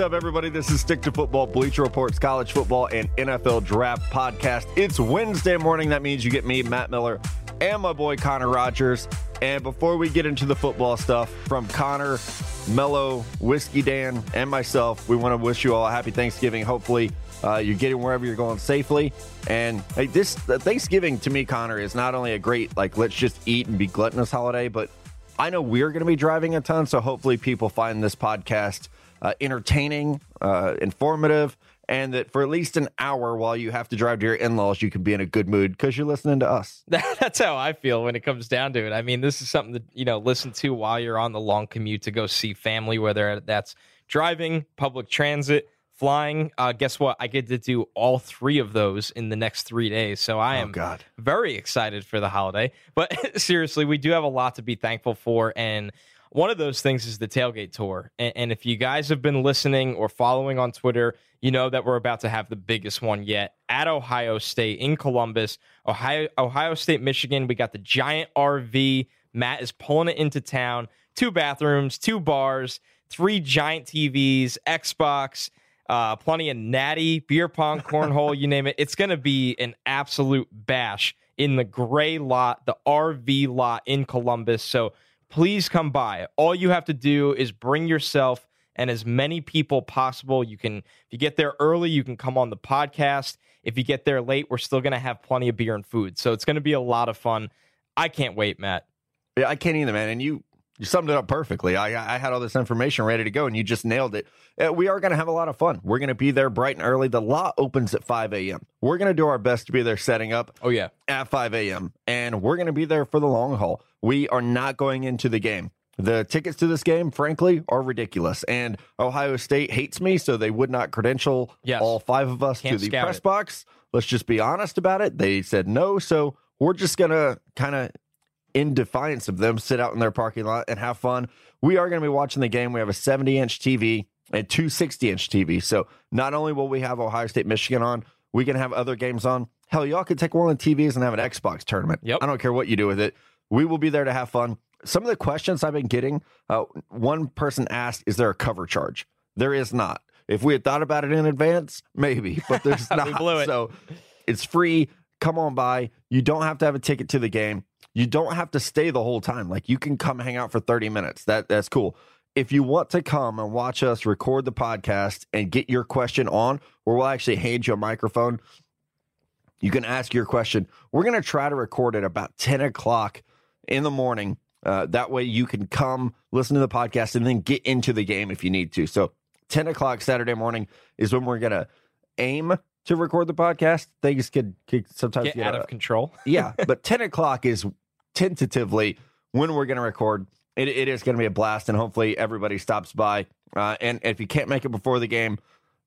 Up, everybody? This is Stick to Football, Bleacher Reports, College Football, and NFL Draft Podcast. It's Wednesday morning. That means you get me, Matt Miller, and my boy Connor Rogers. And before we get into the football stuff, from Connor, Mello, Whiskey Dan, and myself, we want to wish you all a happy Thanksgiving. Hopefully, uh, you're getting wherever you're going safely. And hey, this Thanksgiving to me, Connor, is not only a great like let's just eat and be gluttonous holiday, but I know we're going to be driving a ton, so hopefully people find this podcast uh, entertaining, uh, informative, and that for at least an hour while you have to drive to your in laws, you can be in a good mood because you're listening to us. That's how I feel when it comes down to it. I mean, this is something to you know listen to while you're on the long commute to go see family, whether that's driving, public transit, flying. Uh, guess what? I get to do all three of those in the next three days. So I am God. very excited for the holiday. But seriously, we do have a lot to be thankful for. And one of those things is the tailgate tour. And, and, if you guys have been listening or following on Twitter, you know that we're about to have the biggest one yet at Ohio State in Columbus, Ohio, Ohio State, Michigan. We got the giant RV. Matt is pulling it into town. Two bathrooms, two bars, three giant TVs, Xbox, uh, plenty of natty, beer pong, cornhole, you name it. It's going to be an absolute bash in the gray lot, the RV lot in Columbus. So please come by. All you have to do is bring yourself and as many people possible. You can, if you get there early, you can come on the podcast. If you get there late, we're still going to have plenty of beer and food. So it's going to be a lot of fun. I can't wait, Matt. Yeah, I can't either, man. And you you summed it up perfectly. I, I had all this information ready to go, and you just nailed it. Uh, we are going to have a lot of fun. We're going to be there bright and early. The lot opens at 5 a.m. We're going to do our best to be there setting up. Oh, yeah. At 5 a.m. And we're going to be there for the long haul. We are not going into the game. The tickets to this game, frankly, are ridiculous. And Ohio State hates me, so they would not credential yes. all five of us Can't to the press it. box. Let's just be honest about it. They said no. So we're just going to kind of in defiance of them, sit out in their parking lot and have fun. We are going to be watching the game. We have a 70 inch TV and two 60 inch TV. So not only will we have Ohio State, Michigan on, we can have other games on. Hell, y'all could take one of the TVs and have an Xbox tournament. Yep. I don't care what you do with it. We will be there to have fun. Some of the questions I've been getting, uh, one person asked, "Is there a cover charge?" There is not. If we had thought about it in advance, maybe, but there's not. it. So it's free. Come on by. You don't have to have a ticket to the game. You don't have to stay the whole time. Like you can come hang out for 30 minutes. That that's cool. If you want to come and watch us record the podcast and get your question on, where we'll actually hand you a microphone, you can ask your question. We're going to try to record it about 10 o'clock in the morning. Uh, that way you can come listen to the podcast and then get into the game if you need to. So 10 o'clock Saturday morning is when we're going to aim to record the podcast. Things could, could sometimes Get get, out uh, of control. yeah, but 10 o'clock is tentatively when we're going to record. It, it is going to be a blast, and hopefully everybody stops by. Uh, and if you can't make it before the game,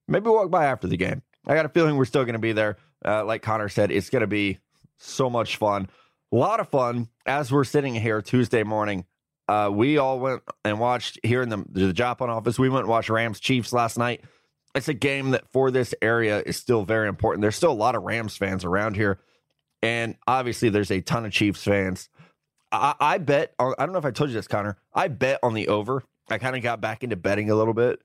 maybe walk by after the game. I got a feeling we're still going to be there. Uh, like Connor said, it's going to be so much fun. A lot of fun as we're sitting here Tuesday morning. Uh, we all went and watched here in the, the Joplin office. We went and watched Rams Chiefs last night. It's a game that for this area is still very important. There's still a lot of Rams fans around here. And obviously, there's a ton of Chiefs fans. I, I bet, I don't know if I told you this, Connor. I bet on the over. I kind of got back into betting a little bit.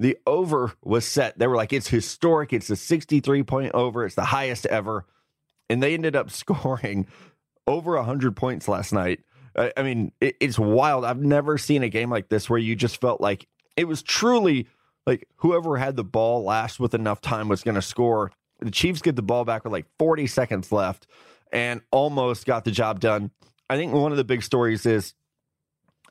The over was set. They were like, it's historic. It's a 63 point over. It's the highest ever. And they ended up scoring over 100 points last night. I, I mean, it, it's wild. I've never seen a game like this where you just felt like it was truly like whoever had the ball last with enough time was going to score. The Chiefs get the ball back with like 40 seconds left and almost got the job done. I think one of the big stories is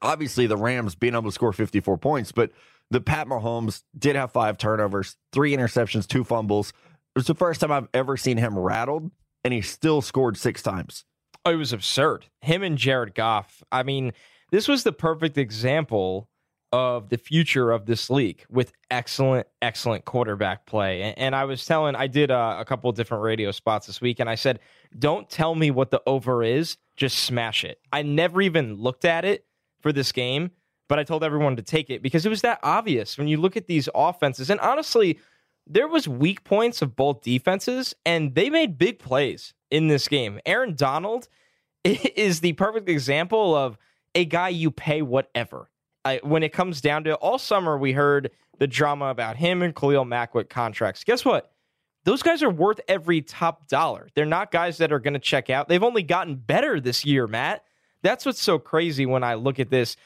obviously the Rams being able to score 54 points, but the Pat Mahomes did have five turnovers, three interceptions, two fumbles. It was the first time I've ever seen him rattled, and he still scored six times. Oh, it was absurd. Him and Jared Goff. I mean, this was the perfect example of the future of this league with excellent, excellent quarterback play. And, and I was telling, I did a, couple of different radio spots this week, and I said, don't tell me what the over is, just smash it. I never even looked at it for this game, but I told everyone to take it because it was that obvious when you look at these offenses. And honestly, there was weak points of both defenses, and they made big plays in this game. Aaron Donald is the perfect example of a guy you pay whatever. I, when it comes down to it, all summer, we heard the drama about him and Khalil Mack with contracts. Guess what? Those guys are worth every top dollar. They're not guys that are going to check out. They've only gotten better this year, Matt. That's what's so crazy when I look at this.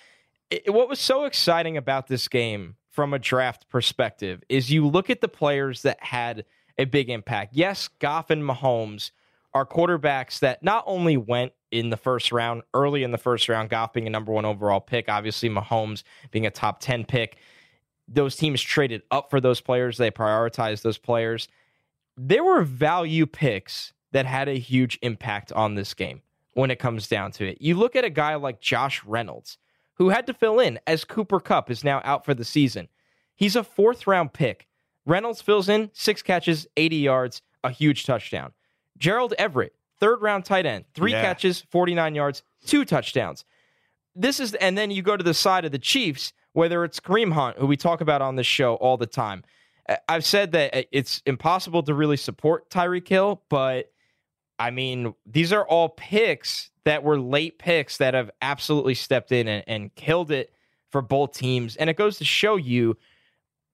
It, what was so exciting about this game from a draft perspective is you look at the players that had a big impact. Yes, Goff and Mahomes are quarterbacks that not only went in the first round, early in the first round, Goff being a number one overall pick, obviously Mahomes being a top 10 pick. Those teams traded up for those players, they prioritized those players. There were value picks that had a huge impact on this game when it comes down to it. You look at a guy like Josh Reynolds, who had to fill in as Cooper Kupp is now out for the season. He's a fourth round pick. Reynolds fills in, six catches, 80 yards, a huge touchdown. Gerald Everett, third round tight end, three yeah. catches, 49 yards, two touchdowns. This is, and then you go to the side of the Chiefs, whether it's Kareem Hunt, who we talk about on this show all the time. I've said that uh, it's impossible to really support Tyreek Hill, but I mean, these are all picks that were late picks that have absolutely stepped in and, and killed it for both teams. And it goes to show you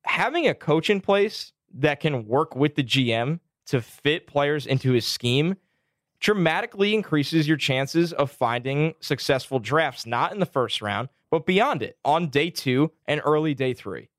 having a coach in place that can work with the GM to fit players into his scheme dramatically increases your chances of finding successful drafts, not in the first round, but beyond it on day two and early day three.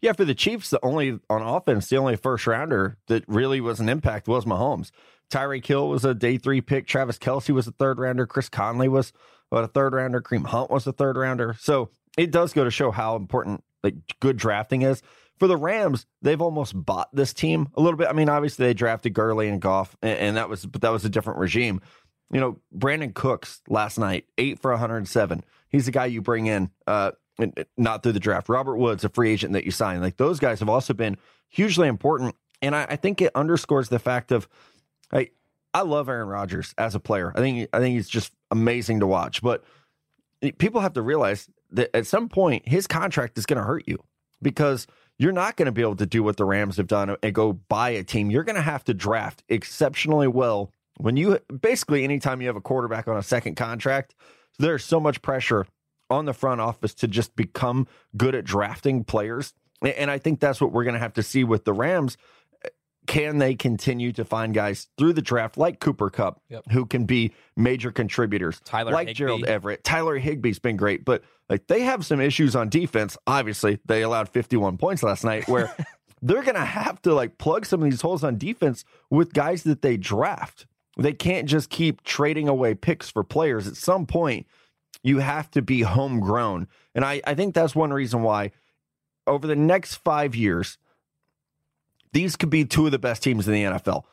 Yeah, for the Chiefs, the only on offense, the only first rounder that really was an impact was Mahomes. Tyreek Hill was a day three pick. Travis Kelce was a third rounder. Chris Conley was what a third rounder. Kareem Hunt was a third rounder. So it does go to show how important like good drafting is. For the Rams, they've almost bought this team a little bit. I mean, obviously they drafted Gurley and Goff, and, and that was but that was a different regime. You know, Brandin Cooks last night, eight for 107. He's the guy you bring in, uh, not through the draft. Robert Woods, a free agent that you sign. Like those guys have also been hugely important. And I, I think it underscores the fact of I I love Aaron Rodgers as a player. I think I think he's just amazing to watch. But people have to realize that at some point his contract is going to hurt you because you're not going to be able to do what the Rams have done and go buy a team. You're going to have to draft exceptionally well. When you basically anytime you have a quarterback on a second contract, there's so much pressure on the front office to just become good at drafting players. And I think that's what we're going to have to see with the Rams can they continue to find guys through the draft like Cooper Kupp yep. who can be major contributors? Tyler like Higbee. Gerald Everett. Tyler Higbee's been great, but like they have some issues on defense. Obviously, they allowed 51 points last night where they're going to have to like plug some of these holes on defense with guys that they draft. They can't just keep trading away picks for players. At some point, you have to be homegrown. And I, I think that's one reason why over the next five years, these could be two of the best teams in the NFL.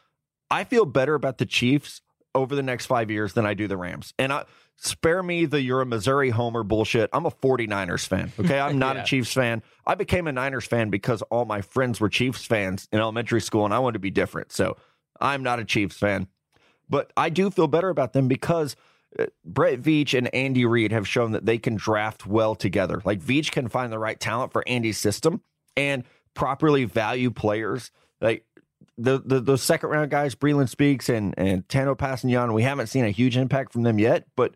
I feel better about the Chiefs over the next five years than I do the Rams. And I, spare me the you're a Missouri homer bullshit. I'm a 49ers fan. Okay. I'm not yeah. a Chiefs fan. I became a Niners fan because all my friends were Chiefs fans in elementary school and I wanted to be different. So I'm not a Chiefs fan. But I do feel better about them because uh, Brett Veach and Andy Reid have shown that they can draft well together. Like Veach can find the right talent for Andy's system. And properly value players. Like the, the those second round guys, Breeland Speaks and and Tanoh Kpassagnon, we haven't seen a huge impact from them yet, but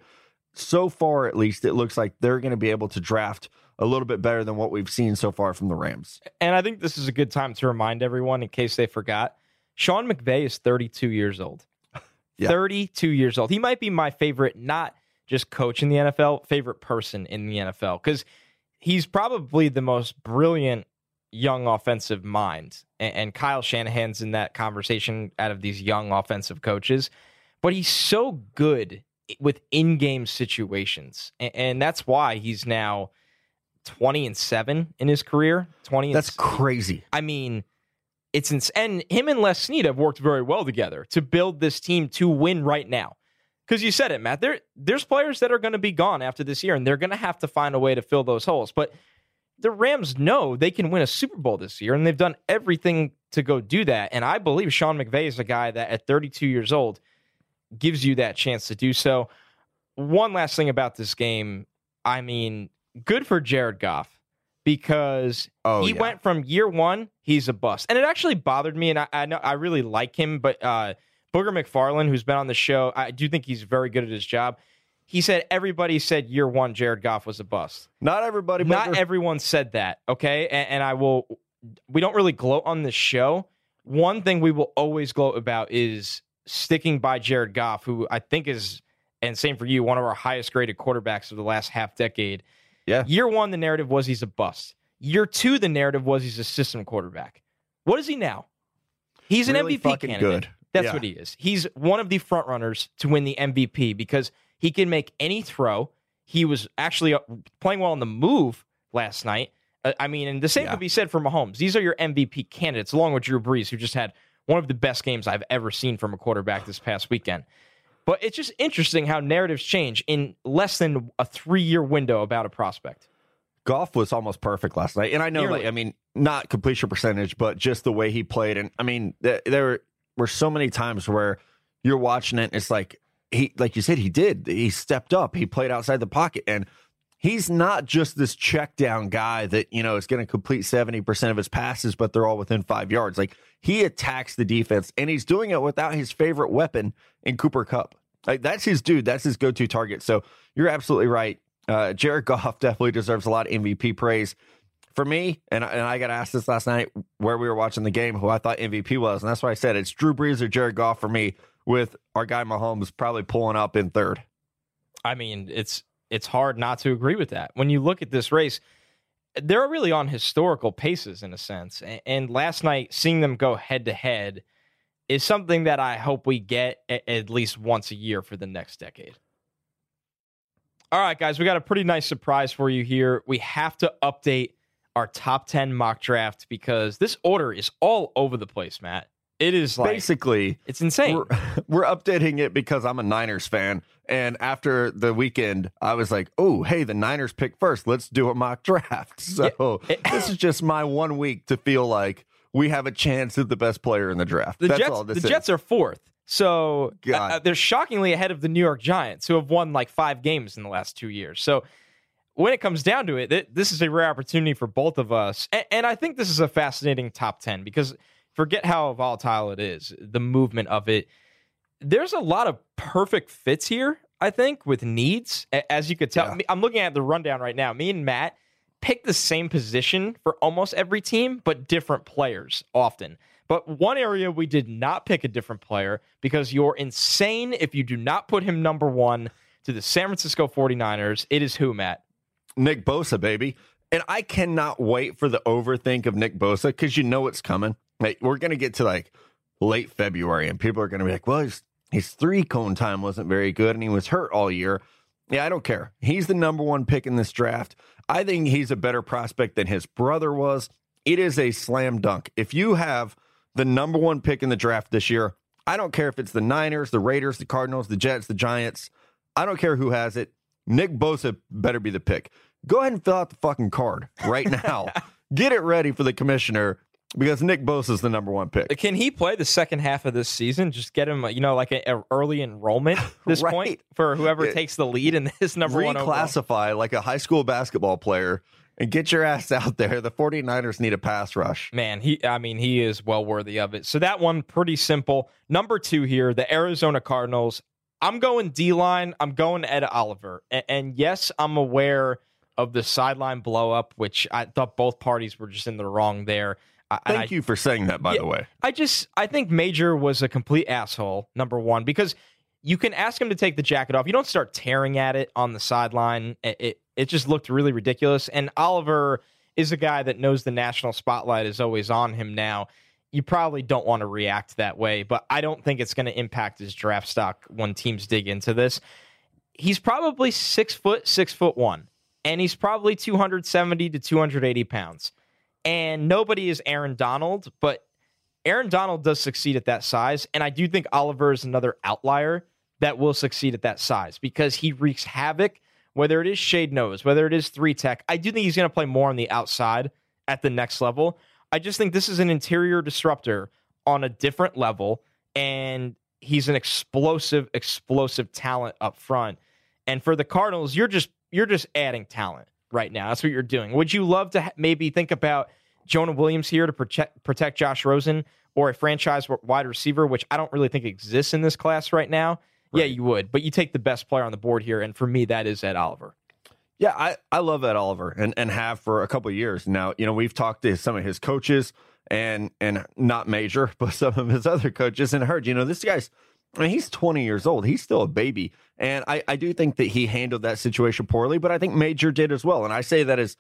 so far at least it looks like they're going to be able to draft a little bit better than what we've seen so far from the Rams. And I think this is a good time to remind everyone in case they forgot. Sean McVay is 32 years old. yeah. 32 years old. He might be my favorite not just coach in the NFL, favorite person in the NFL cuz he's probably the most brilliant young offensive mind. And, and Kyle Shanahan's in that conversation out of these young offensive coaches. But he's so good with in-game situations, and, and that's why he's now twenty and seven in his career. Twenty. That's crazy. I mean, it's ins- and him and Les Snead have worked very well together to build this team to win right now. Because you said it, Matt. There, there's players that are going to be gone after this year, and they're going to have to find a way to fill those holes. But the Rams know they can win a Super Bowl this year, and they've done everything to go do that. And I believe Sean McVay is a guy that at 32 years old gives you that chance to do so. One last thing about this game, I mean, good for Jared Goff because oh, he yeah. went from year one, he's a bust. And it actually bothered me, and I, I know I really like him, but uh, Booger McFarland, who's been on the show, I do think he's very good at his job he said everybody said year one Jared Goff was a bust. Not everybody, Not everyone said that. Okay, and, and I will. We don't really gloat on this show. One thing we will always gloat about is sticking by Jared Goff, who I think is, and same for you, one of our highest graded quarterbacks of the last half decade. Yeah. Year one, the narrative was he's a bust. Year two, the narrative was he's a system quarterback. What is he now? He's an Really MVP candidate. good. That's Yeah. what he is. He's one of the front runners to win the MVP because he can make any throw. He was actually uh, playing well on the move last night. Uh, I mean, and the same Yeah. could be said for Mahomes. These are your MVP candidates, along with Drew Brees, who just had one of the best games I've ever seen from a quarterback this past weekend. But it's just interesting how narratives change in less than a three year window about a prospect. Goff was almost perfect last night, and I know, Nearly. like, I mean, not completion percentage, but just the way he played. And I mean, th- there were so many times where you're watching it, and it's like he, like you said, he did. He stepped up. He played outside the pocket, and he's not just this check down guy that you know is going to complete seventy percent of his passes, but they're all within five yards. Like he attacks the defense, and he's doing it without his favorite weapon in Cooper Kupp. Like that's his dude. That's his go to target. So you're absolutely right. Uh, Jared Goff definitely deserves a lot of MVP praise. For me, and, and I got asked this last night where we were watching the game, who I thought MVP was, and that's why I said it's Drew Brees or Jared Goff for me, with our guy Mahomes probably pulling up in third. I mean, it's it's hard not to agree with that. When you look at this race, they're really on historical paces in a sense. A- And last night, seeing them go head to head is something that I hope we get at least once a year for the next decade. All right, guys, we got a pretty nice surprise for you here. We have to update our top 10 mock draft because this order is all over the place, Matt. It is like, Basically, it's insane. we're, we're updating it because I'm a Niners fan. And after the weekend, I was like, oh, hey, the Niners pick first. Let's do a mock draft. So it- this is just my one week to feel like we have a chance at the best player in the draft. The That's Jets, all the is. Jets are fourth. So uh, uh, they're shockingly ahead of the New York Giants, who have won like five games in the last two years. So when it comes down to it, th- this is a rare opportunity for both of us. And, and I think this is a fascinating top 10 because forget how volatile it is, the movement of it. There's a lot of perfect fits here, I think, with needs. As you could tell, Yeah. I'm looking at the rundown right now. Me and Matt pick the same position for almost every team, but different players often. But one area we did not pick a different player because you're insane if you do not put him number one to the San Francisco 49ers. It is who, Matt? Nick Bosa, baby. And I cannot wait for the overthink of Nick Bosa because you know it's coming. Like we're gonna get to like late February and people are gonna be like, well, his, his three cone time wasn't very good and he was hurt all year. Yeah, I don't care. He's the number one pick in this draft. I think he's a better prospect than his brother was. It is a slam dunk. If you have the number one pick in the draft this year, I don't care if it's the Niners, the Raiders, the Cardinals, the Jets, the Giants. I don't care who has it. Nick Bosa better be the pick. Go ahead and fill out the fucking card right now. Get it ready for the commissioner because Nick Bosa is the number one pick. Can he play the second half of this season? Just get him, you know, like an early enrollment this Right. point for whoever Yeah. takes the lead in this number one. Reclassify like a high school basketball player and get your ass out there. The 49ers need a pass rush. Man, he I mean, he is well worthy of it. So that one pretty simple. Number 2 here, the Arizona Cardinals. I'm going D line. I'm going Ed Oliver. And, and yes, I'm aware of the sideline blow up, which I thought both parties were just in the wrong there. Thank I- you for saying that, by Yeah. the way. I just I think Major was a complete asshole. Number one, because you can ask him to take the jacket off. You don't start tearing at it on the sideline. It it, it just looked really ridiculous. And Oliver is a guy that knows the national spotlight is always on him now. You probably don't want to react that way, but I don't think it's going to impact his draft stock when teams dig into this. He's probably six foot, six foot one, and he's probably 270 to 280 pounds. And nobody is Aaron Donald, but Aaron Donald does succeed at that size, and I do think Oliver is another outlier that will succeed at that size because he wreaks havoc. Whether it is shade nose, whether it is three tech, I do think he's going to play more on the outside at the next level. I just think this is an interior disruptor on a different level, and he's an explosive, explosive talent up front. And for the Cardinals, you're just you're just adding talent right now. That's what you're doing. Would you love to ha- maybe think about Jonah Williams here to protect protect Josh Rosen or a franchise wide receiver, which I don't really think exists in this class right now? Yeah, you would. But you take the best player on the board here, and for me, that is Ed Oliver. Yeah, I, I love Ed Oliver and, and have for a couple of years now. You know, we've talked to some of his coaches and and not major, but some of his other coaches and heard, you know, this guy's I mean, he's 20 years old. He's still a baby. And I, I do think that he handled that situation poorly, but I think Major did as well. And I say that as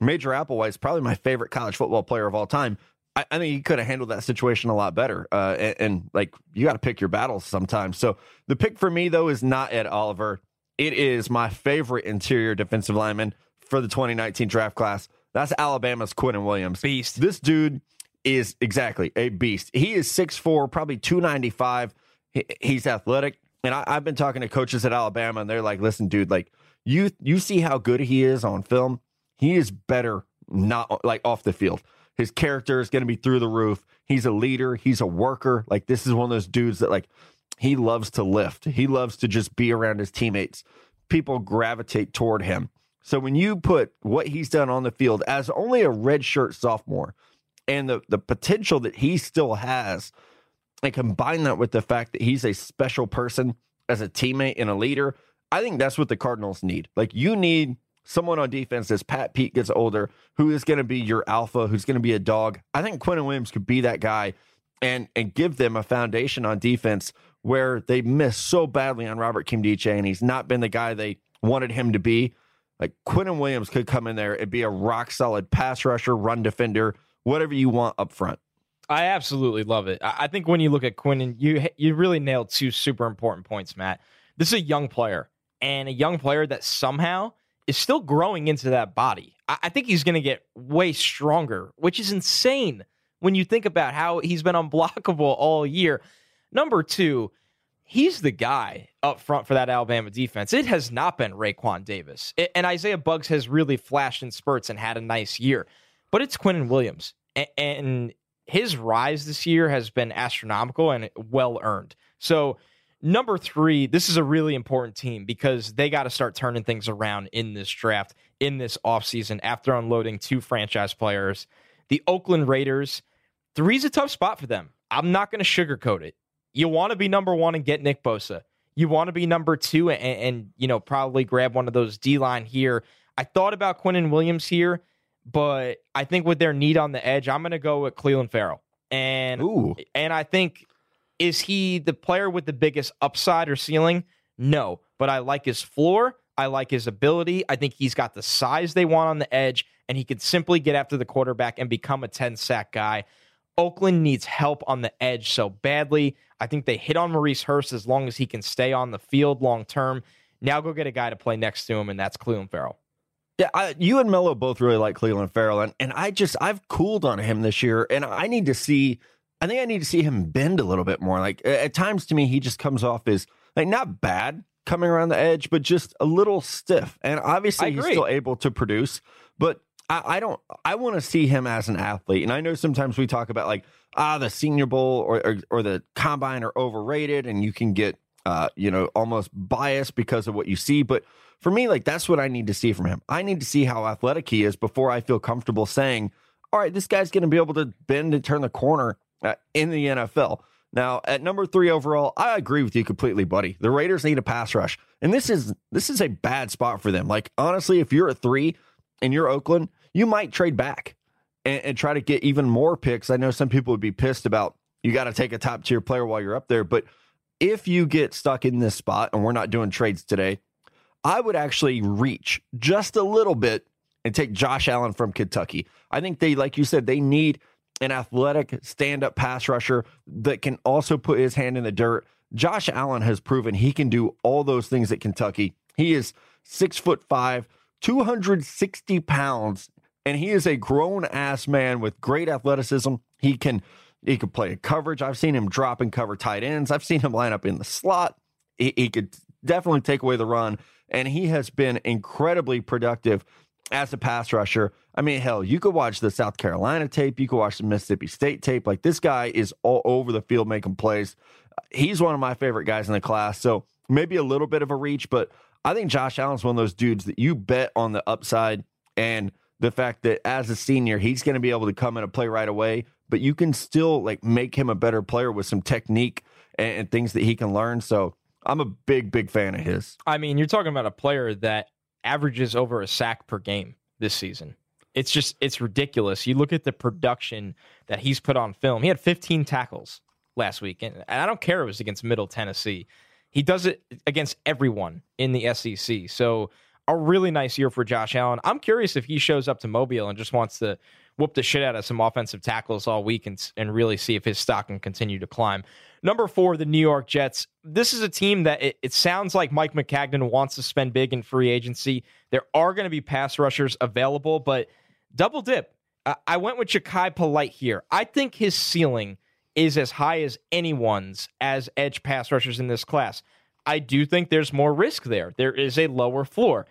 Major Applewhite is probably my favorite college football player of all time. I, I think he could have handled that situation a lot better. Uh, and, and like, you got to pick your battles sometimes. So the pick for me, though, is not Ed Oliver. It is my favorite interior defensive lineman for the 2019 draft class. That's Alabama's Quinnen Williams. Beast. This dude is exactly a beast. He is 6'4, probably 295 he's athletic. And I, have been talking to coaches at Alabama, and they're like, "Listen, dude, like you you see how good he is on film. He is better not like off the field. His character is going to be through the roof. He's a leader. He's a worker. Like this is one of those dudes that like he loves to lift. He loves to just be around his teammates. People gravitate toward him. So when you put what he's done on the field as only a redshirt sophomore, and the the potential that he still has and combine that with the fact that he's a special person as a teammate and a leader, I think that's what the Cardinals need. Like you need someone on defense as Pat Pete gets older who is going to be your alpha, who's going to be a dog. I think Quinnen Williams could be that guy and and give them a foundation on defense where they miss so badly on Robert Nkemdiche and he's not been the guy they wanted him to be. Like Quinnen Williams could come in there and be a rock solid pass rusher, run defender, whatever you want up front. I absolutely love it. I think when you look at Quinnen, you you really nailed two super important points, Matt. This is a young player and a young player that somehow is still growing into that body. I, think he's going to get way stronger, which is insane when you think about how he's been unblockable all year. Number two, he's the guy up front for that Alabama defense. It has not been Raekwon Davis. It, and Isaiah Buggs has really flashed in spurts and had a nice year. But it's Williams. And, and his rise this year has been astronomical and well earned. So, number three, this is a really important team because they got to start turning things around in this draft, in this offseason, after unloading two franchise players. The Oakland Raiders, three's a tough spot for them. I'm not going to sugarcoat it. You want to be number one and get Nick Bosa. You want to be number two and, and you know, probably grab one of those D line here. I thought about Quinnen Williams here but I think with their need on the edge, I'm going to go with Clelin Ferrell. And Ooh. and I think is he the player with the biggest upside or ceiling? No, but I like his floor. I like his ability. I think he's got the size they want on the edge, and he can simply get after the quarterback and become a 10 sack guy. Oakland needs help on the edge so badly. I think they hit on Maurice Hurst as long as he can stay on the field long term. Now go get a guy to play next to him, and that's Clelin Ferrell. Yeah, I, you and Mello both really like Clelin Ferrell, and, and I just I've cooled on him this year, and I need to see. I think I need to see him bend a little bit more. Like at times, to me, he just comes off as like not bad coming around the edge, but just a little stiff. And obviously, he's still able to produce, but I, I don't. I want to see him as an athlete. And I know sometimes we talk about like ah the Senior Bowl or or, or the Combine are overrated, and you can get uh you know almost biased because of what you see, but for me, like that's what I need to see from him. I need to see how athletic he is before I feel comfortable saying, all right, this guy's going to be able to bend and turn the corner uh, in the NFL. Now, at number three overall, I agree with you completely, buddy. The Raiders need a pass rush, and this is this is a bad spot for them. Like honestly, if you're a three and you're Oakland, you might trade back and, and try to get even more picks. I know some people would be pissed about you got to take a top tier player while you're up there, but if you get stuck in this spot, and we're not doing trades today, I would actually reach just a little bit and take Josh Allen from Kentucky. I think they, like you said, they need an athletic stand up pass rusher that can also put his hand in the dirt. Josh Allen has proven he can do all those things at Kentucky. He is six foot five, 260 pounds, and he is a grown ass man with great athleticism. He can he could play a coverage. I've seen him drop and cover tight ends. I've seen him line up in the slot. He, he could definitely take away the run and he has been incredibly productive as a pass rusher. I mean, hell, you could watch the South Carolina tape, you could watch the Mississippi State tape. Like this guy is all over the field making plays. He's one of my favorite guys in the class. So maybe a little bit of a reach, but I think Josh Allen's one of those dudes that you bet on the upside and the fact that as a senior, he's going to be able to come in and play right away, but you can still like make him a better player with some technique and, and things that he can learn. So I'm a big, big fan of his. I mean, you're talking about a player that averages over a sack per game this season. It's just it's ridiculous. You look at the production that he's put on film. He had 15 tackles last week, and, I don't care it was against Middle Tennessee. He does it against everyone in the SEC. So a really nice year for Josh Allen. I'm curious if he shows up to Mobile and just wants to whoop the shit out of some offensive tackles all week and, and really see if his stock can continue to climb. Number four, the New York Jets. This is a team that it, it sounds like Mike Maccagnan wants to spend big in free agency. There are going to be pass rushers available, but double dip. I, I went with Jachai Polite here. I think his ceiling is as high as anyone's as edge pass rushers in this class. I do think there's more risk there. There is a lower floor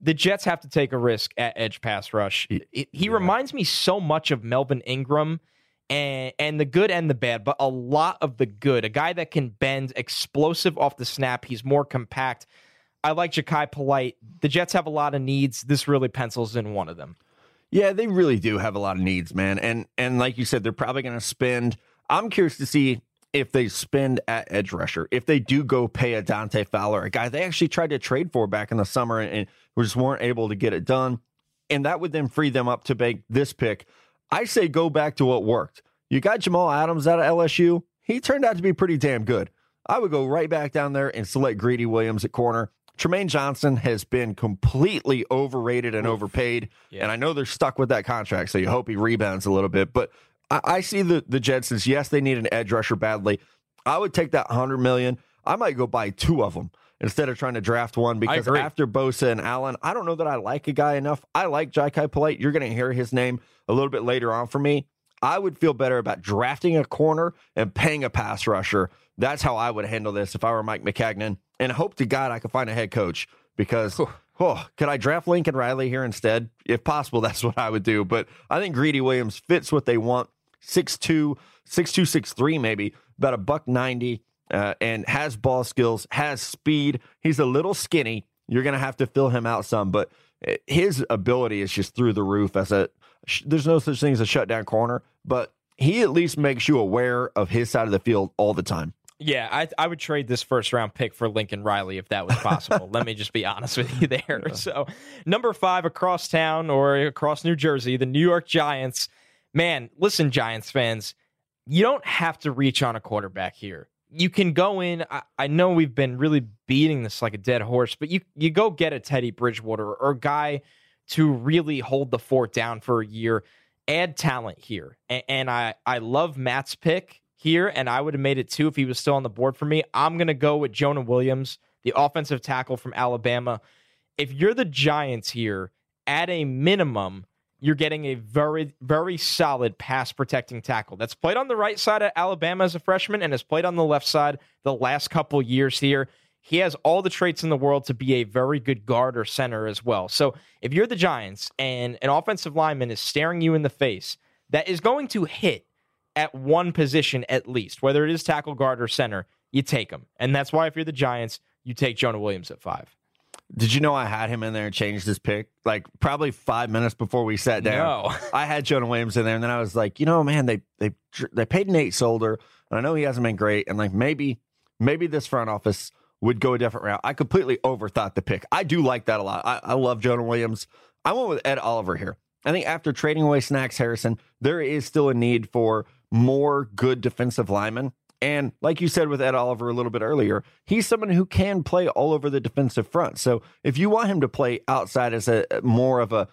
the Jets have to take a risk at edge pass rush. He, he yeah. reminds me so much of Melvin Ingram and and the good and the bad, but a lot of the good. A guy that can bend, explosive off the snap. He's more compact. I like Jachai Polite. The Jets have a lot of needs. This really pencils in one of them. Yeah, they really do have a lot of needs, man. And and like you said, they're probably going to spend. I'm curious to see if they spend at edge rusher, if they do go pay a Dante Fowler, a guy they actually tried to trade for back in the summer and, and just weren't able to get it done. And that would then free them up to make this pick. I say go back to what worked. You got Jamal Adams out of LSU. He turned out to be pretty damn good. I would go right back down there and select Greedy Williams at corner. Trumaine Johnson has been completely overrated and overpaid. Yeah. And I know they're stuck with that contract, so you hope he rebounds a little bit. But I, I see the, the Jets as yes, they need an edge rusher badly. I would take that 100 million. I might go buy two of them instead of trying to draft one because after Bosa and Allen, I don't know that I like a guy enough. I like Jachai Polite. You're going to hear his name a little bit later on for me. I would feel better about drafting a corner and paying a pass rusher. That's how I would handle this if I were Mike Maccagnan. And hope to God I could find a head coach because, oh, could I draft Lincoln Riley here instead? If possible, that's what I would do. But I think Greedy Williams fits what they want. 6'2, 6'2, 6'3 maybe, about a buck 90 uh, and has ball skills, has speed. He's a little skinny. You're going to have to fill him out some, but uh, his ability is just through the roof. As a there's no such thing as a shutdown corner, but he at least makes you aware of his side of the field all the time. Yeah, I, I would trade this first round pick for Lincoln Riley if that was possible. Let me just be honest with you there. Yeah. So, number five across town or across New Jersey, the New York Giants. Man, listen, Giants fans, you don't have to reach on a quarterback here you can go in. I, I, know we've been really beating this like a dead horse, but you you go get a Teddy Bridgewater or a guy to really hold the fort down for a year. Add talent here, and, and I I love Matt's pick here, and I would have made it too if he was still on the board for me. I'm gonna go with Jonah Williams, the offensive tackle from Alabama. If you're the Giants here, at a minimum, you're getting a very, very solid pass protecting tackle that's played on the right side of Alabama as a freshman and has played on the left side the last couple years here. He has all the traits in the world to be a very good guard or center as well. So if you're the Giants and an offensive lineman is staring you in the face, that is going to hit at one position at least, whether it is tackle, guard, or center, you take him. And that's why if you're the Giants, you take Jonah Williams at five. Did you know I had him in there and changed his pick? Like probably five minutes before we sat down. No. I had Jonah Williams in there, and then I was like, you know, man, they they they paid Nate Solder, and I know he hasn't been great, and like maybe maybe this front office would go a different route. I completely overthought the pick. I do like that a lot. I, I love Jonah Williams. I went with Ed Oliver here. I think after trading away Snacks Harrison, there is still a need for more good defensive linemen. And like you said with Ed Oliver a little bit earlier, he's someone who can play all over the defensive front. So if you want him to play outside as a more of a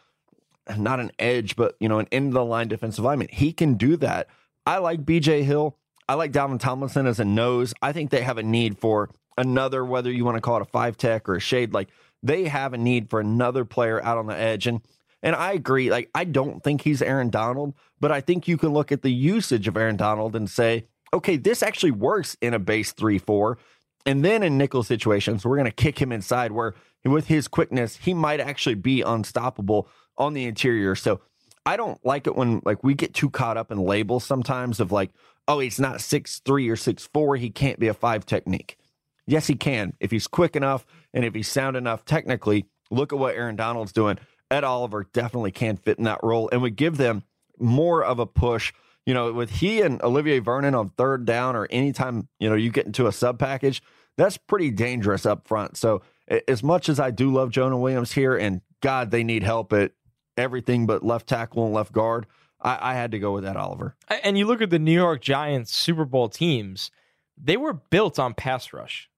not an edge, but you know, an end of the line defensive lineman, he can do that. I like BJ Hill. I like Dalvin Tomlinson as a nose. I think they have a need for another, whether you want to call it a five tech or a shade, like they have a need for another player out on the edge. And and I agree, like I don't think he's Aaron Donald, but I think you can look at the usage of Aaron Donald and say, okay, this actually works in a base 3 4. And then in nickel situations, we're going to kick him inside where with his quickness, he might actually be unstoppable on the interior. So I don't like it when like we get too caught up in labels sometimes of like, oh, he's not six three or six four. He can't be a five technique. Yes, he can. If he's quick enough and if he's sound enough technically, look at what Aaron Donald's doing. Ed Oliver definitely can fit in that role and would give them more of a push you know, with he and Olivier Vernon on third down or anytime, you know, you get into a sub package, That's pretty dangerous up front. So as much as I do love Jonah Williams here, and God, they need help at everything but left tackle and left guard. I, I had to go with that, Oliver. And you look at the New York Giants Super Bowl teams; they were built on pass rush.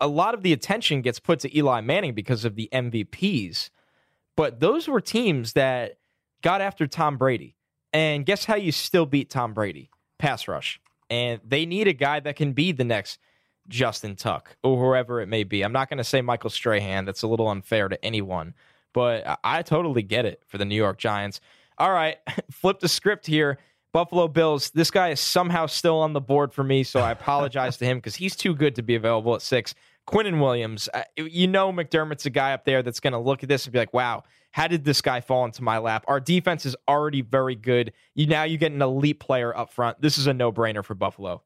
A lot of the attention gets put to Eli Manning because of the MVPs, but those were teams that got after Tom Brady. And guess how you still beat Tom Brady? Pass rush. And they need a guy that can be the next Justin Tuck or whoever it may be. I'm not going to say Michael Strahan. That's a little unfair to anyone, but I totally get it for the New York Giants. All right, flip the script here. Buffalo Bills. This guy is somehow still on the board for me, so I apologize to him because he's too good to be available at six. Quinnen Williams. Uh, you know McDermott's a guy up there that's going to look at this and be like, "Wow, how did this guy fall into my lap?" Our defense is already very good. You now you get an elite player up front. This is a no brainer for Buffalo.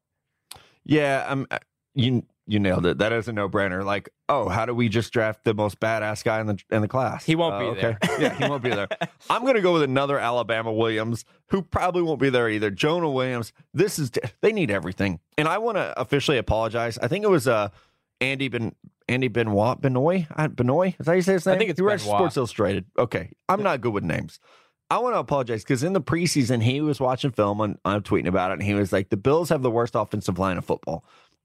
Yeah, um, you you nailed it. That is a no brainer. Like, oh, how do we just draft the most badass guy in the in the class? He won't uh, be okay. there. yeah, he won't be there. I'm going to go with another Alabama Williams who probably won't be there either. Jonah Williams. This is they need everything, and I want to officially apologize. I think it was uh Andy Ben Andy Benoit Benoit Benoit. Is that how you say his name? I think it's he writes Sports Illustrated. Okay, I'm not good with names. I want to apologize because in the preseason he was watching film and I'm tweeting about it, and he was like, "The Bills have the worst offensive line of football."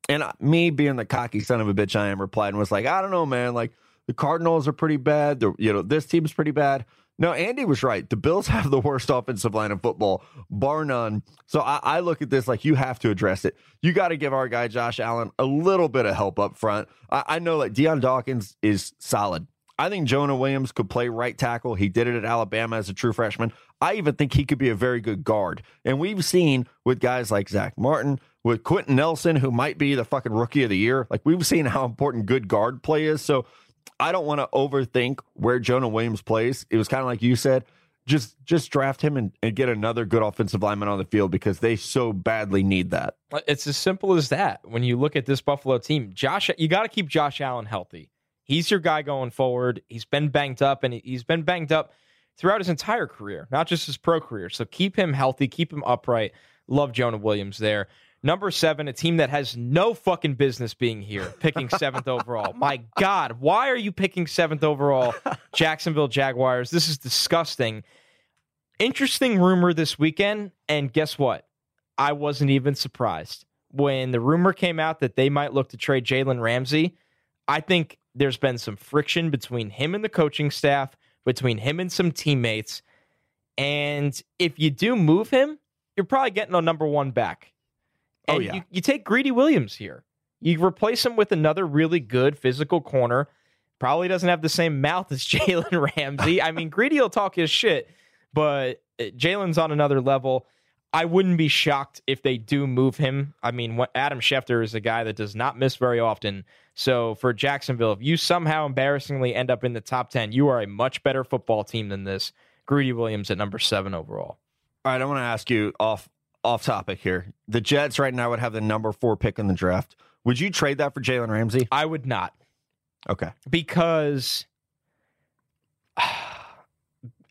And me being the cocky son of a bitch I am, replied and was like, I don't know, man. Like the Cardinals are pretty bad. The, you know, this team's pretty bad. No, Andy was right. The Bills have the worst offensive line in football, bar none. So I, I look at this like you have to address it. You got to give our guy Josh Allen a little bit of help up front. I, I know that Dion Dawkins is solid. I think Jonah Williams could play right tackle. He did it at Alabama as a true freshman. I even think he could be a very good guard. And we've seen with guys like Zack Martin, with Quenton Nelson, who might be the fucking rookie of the year. Like we've seen how important good guard play is. So I don't want to overthink where Jonah Williams plays. It was kind of like you said, just just draft him and, and get another good offensive lineman on the field because they so badly need that. Uh, it's as simple as that. When you look at this Buffalo team, Josh, you got to keep Josh Allen healthy. He's your guy going forward. He's been banged up, and he's been banged up throughout his entire career, not just his pro career. So keep him healthy, keep him upright. Love Jonah Williams there. Number seven, a team that has no fucking business being here, picking seventh overall. My God, why are you picking seventh overall? Jacksonville Jaguars. This is disgusting. Interesting rumor this weekend, and guess what? I wasn't even surprised. When the rumor came out that they might look to trade Jalen Ramsey, I think there's been some friction between him and the coaching staff, between him and some teammates. And if you do move him, you're probably getting a number one back. Oh, and oh, yeah. you, you take Greedy Williams here. You replace him with another really good physical corner. Probably doesn't have the same mouth as Jalen Ramsey. I mean, Greedy will talk his shit, but uh, Jalen's on another level. I wouldn't be shocked if they do move him. I mean, Adam Schefter is a guy that does not miss very often. So for Jacksonville, if you somehow embarrassingly end up in the top 10, you are a much better football team than this. Greedy Williams at number seven overall. All right, I want to ask you off off topic here. The Jets right now would have the number four pick in the draft. Would you trade that for Jalen Ramsey? I would not. Okay. Because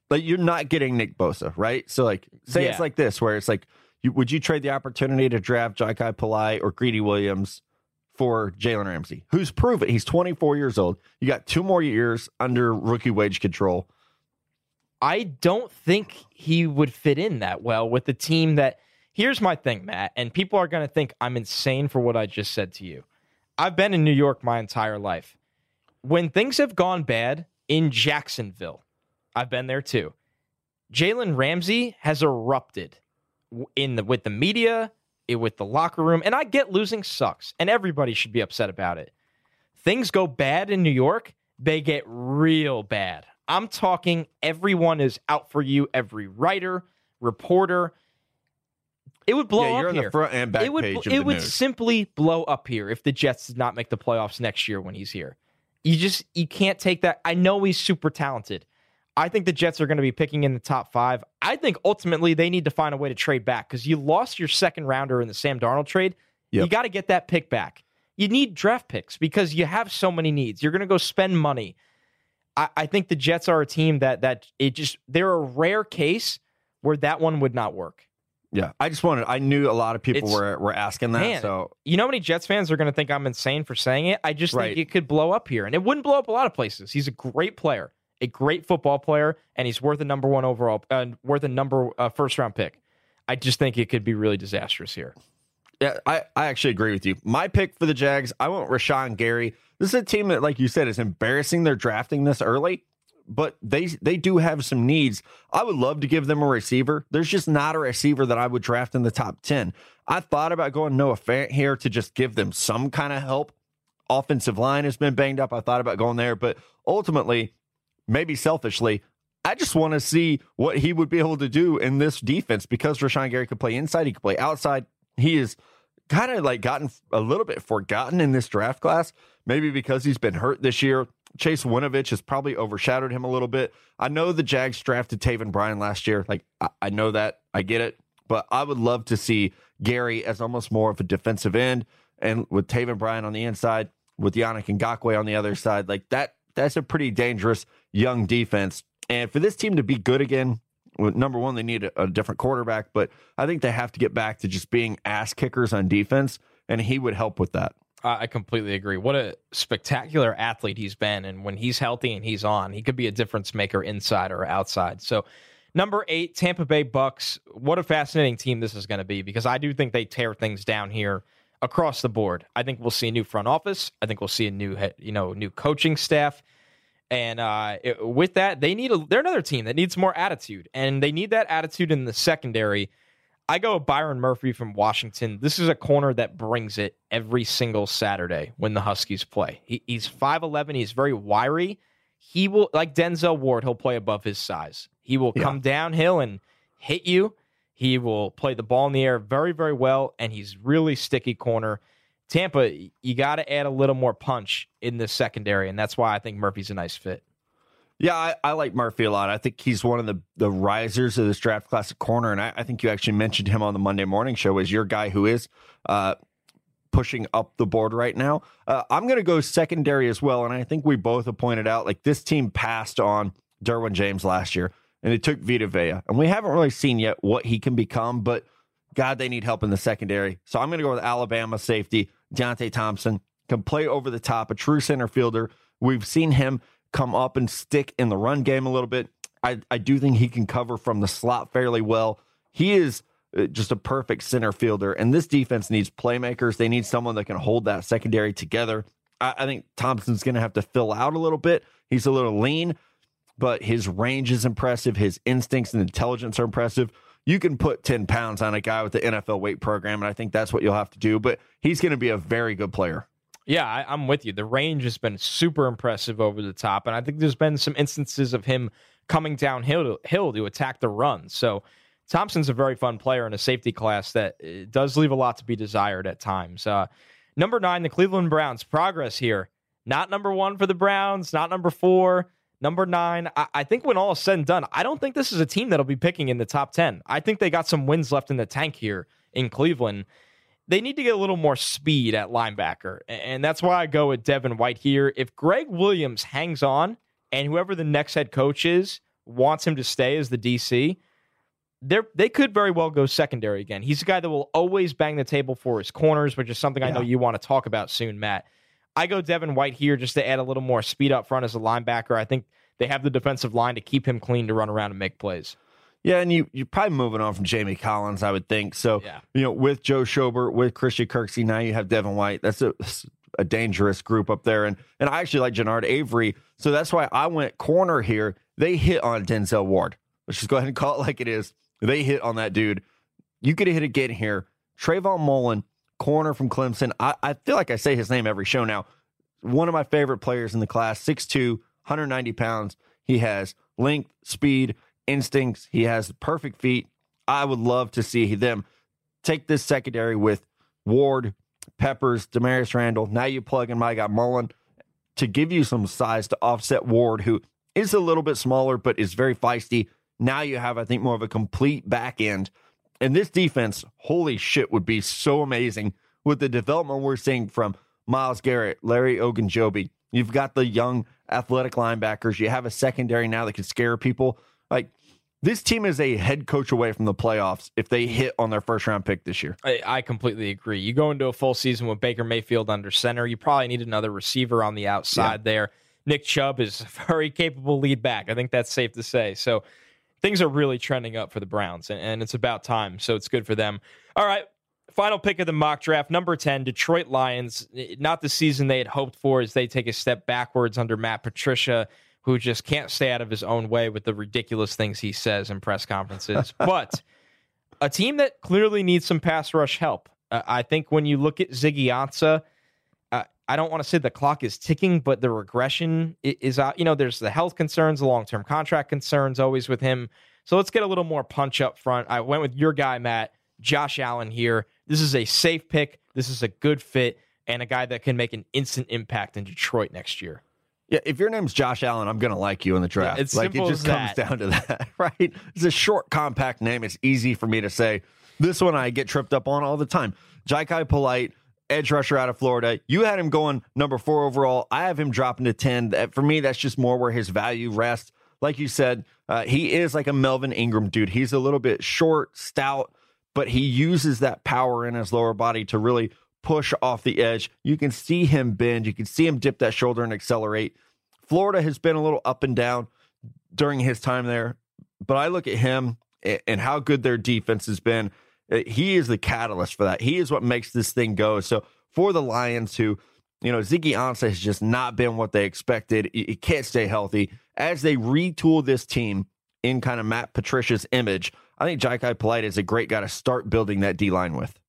like you're not getting Nick Bosa, right? So like say yeah. it's like this where it's like you, would you trade the opportunity to draft Jachai Polite or Greedy Williams for Jalen Ramsey, who's proven he's 24 years old. You got two more years under rookie wage control. I don't think he would fit in that well with the team that Here's my thing, Matt, and people are going to think I'm insane for what I just said to you. I've been in New York my entire life. When things have gone bad in Jacksonville, I've been there too. Jalen Ramsey has erupted in the with the media, with the locker room, and I get losing sucks, and everybody should be upset about it. Things go bad in New York, they get real bad. I'm talking everyone is out for you, every writer, reporter, it would blow yeah, you're up on here. the front and back it would, page It would news. simply blow up here if the Jets did not make the playoffs next year when he's here. You just you can't take that. I know he's super talented. I think the Jets are going to be picking in the top five. I think ultimately they need to find a way to trade back because you lost your second rounder in the Sam Darnold trade. Yep. You got to get that pick back. You need draft picks because you have so many needs. You're going to go spend money. I, I think the Jets are a team that that it just they're a rare case where that one would not work Yeah, I just wanted. I knew a lot of people It's- were were asking that. Man, so You know how many Jets fans are going to think I'm insane for saying it? I just Right. think it could blow up here, and it wouldn't blow up a lot of places. He's a great player, a great football player, and he's worth a number one overall, uh, worth a number uh, first round pick. I just think it could be really disastrous here. yeah, I I actually agree with you. My pick for the Jags, I went Rashan Gary. This is a team that, like you said, is embarrassing. They're drafting this early, but they they do have some needs. I would love to give them a receiver. There's just not a receiver that I would draft in the top ten. I thought about going Noah Fant here to just give them some kind of help. Offensive line has been banged up. I thought about going there, but ultimately, maybe selfishly, I just want to see what he would be able to do in this defense because Rashan Gary could play inside, he could play outside. He is kind of like gotten a little bit forgotten in this draft class, maybe because he's been hurt this year. Chase Winovich has probably overshadowed him a little bit. I know the Jags drafted Taven Bryan last year. Like, I, I know that. I get it. But I would love to see Gary as almost more of a defensive end and with Taven Bryan on the inside, with Yannick Ngakoue on the other side. Like, that that's a pretty dangerous young defense. And for this team to be good again, number one, they need a, a different quarterback, but I think they have to get back to just being ass kickers on defense, and he would help with that. I completely agree. What a spectacular athlete he's been. And when he's healthy and he's on, he could be a difference maker inside or outside. So, number eight, Tampa Bay Bucks. What a fascinating team this is going to be because I do think they tear things down here across the board. I think we'll see a new front office. I think we'll see a new, you know, new coaching staff. And uh, it- with that, they need a. They're another team that needs more attitude, and they need that attitude in the secondary. I go with Byron Murphy from Washington. This is a corner that brings it every single Saturday when the Huskies play. He, he's 5'11. He's very wiry. He will, like Denzel Ward, he'll play above his size. He will Yeah. come downhill and hit you. He will play the ball in the air very, very well, and he's really sticky corner. Tampa, you got to add a little more punch in the secondary, and that's why I think Murphy's a nice fit. Yeah, I, I like Murphy a lot. I think he's one of the the risers of this draft class corner, and I, I think you actually mentioned him on the Monday morning show as your guy who is uh, pushing up the board right now. Uh, I'm going to go secondary as well, and I think we both have pointed out like this team passed on Derwin James last year, and it took Vita Vea, and we haven't really seen yet what he can become, but God, they need help in the secondary. So I'm going to go with Alabama safety Deionte Thompson can play over the top, a true center fielder. We've seen him come up and stick in the run game a little bit. I, I do think he can cover from the slot fairly well. He is uh, just a perfect center fielder, and this defense needs playmakers. They need someone that can hold that secondary together. I, I think Thompson's going to have to fill out a little bit. He's a little lean, but his range is impressive. His instincts and intelligence are impressive. You can put 10 pounds on a guy with the NFL weight program, and I think that's what you'll have to do. But he's going to be a very good player. Yeah, I, I'm with you. The range has been super impressive over the top, and I think there's been some instances of him coming downhill to, hill to attack the run. So Thompson's a very fun player in a safety class that uh, does leave a lot to be desired at times. Uh, number nine, the Cleveland Browns. Progress here. Not number one for the Browns, not number four. Number nine, I, I think when all is said and done, I don't think this is a team that'll be picking in the top 10. I think they got some wins left in the tank here in Cleveland they need to get a little more speed at linebacker. And that's why I go with Devin White here. If Gregg Williams hangs on and whoever the next head coach is wants him to stay as the DC, they they could very well go secondary again. He's a guy that will always bang the table for his corners, which is something I know you want to talk about soon, Matt. I go Devin White here just to add a little more speed up front as a linebacker. I think they have the defensive line to keep him clean to run around and make plays. Yeah, and you you're probably moving on from Jamie Collins, I would think. So Yeah. you know, with Joe Schobert, with Christian Kirksey, now you have Devin White. That's a a dangerous group up there, and and I actually like Genard Avery, so that's why I went corner here. They hit on Denzel Ward. Let's just go ahead and call it like it is. They hit on that dude. You could hit again here. Trayvon Mullen, corner from Clemson. I, I feel like I say his name every show now. One of my favorite players in the class, 6'2, 190 pounds. He has length, speed, instincts. He has perfect feet. I would love to see them take this secondary with Ward, Peppers, Damarious Randall. Now you plug in my guy Mullen to give you some size to offset Ward, who is a little bit smaller but is very feisty. Now you have, I think, more of a complete back end. And this defense, holy shit, would be so amazing with the development we're seeing from Myles Garrett, Larry Ogunjobi. You've got the young athletic linebackers. You have a secondary now that can scare people. Like this team is a head coach away from the playoffs if they hit on their first round pick this year. I, I completely agree. You go into a full season with Baker Mayfield under center, you probably need another receiver on the outside yeah. there. Nick Chubb is a very capable lead back. I think that's safe to say. So things are really trending up for the Browns, and, and it's about time. So it's good for them. All right. Final pick of the mock draft, number 10, Detroit Lions. Not the season they had hoped for as they take a step backwards under Matt Patricia who just can't stay out of his own way with the ridiculous things he says in press conferences. but a team that clearly needs some pass rush help. Uh, I think when you look at Ziggy Ansah, uh, I don't want to say the clock is ticking, but the regression is out. You know, there's the health concerns, the long term contract concerns always with him. So let's get a little more punch up front. I went with your guy, Matt, Josh Allen here. This is a safe pick. This is a good fit and a guy that can make an instant impact in Detroit next year. Yeah, if your name's Josh Allen, I'm gonna like you in the draft. Yeah, it's like it just comes that. down to that, right? It's a short, compact name. It's easy for me to say. This one I get tripped up on all the time. Jachai Polite, edge rusher out of Florida. You had him going number four overall. I have him dropping to ten. For me, that's just more where his value rests. Like you said, uh, he is like a Melvin Ingram dude. He's a little bit short, stout, but he uses that power in his lower body to really push off the edge. You can see him bend. You can see him dip that shoulder and accelerate. Florida has been a little up and down during his time there, but I look at him and how good their defense has been. Uh, he is the catalyst for that. He is what makes this thing go. So for the Lions, who you know Ziggy Ansah has just not been what they expected. He can't stay healthy as they retool this team in kind of Matt Patricia's image. I think Jachai Polite is a great guy to start building that D line with.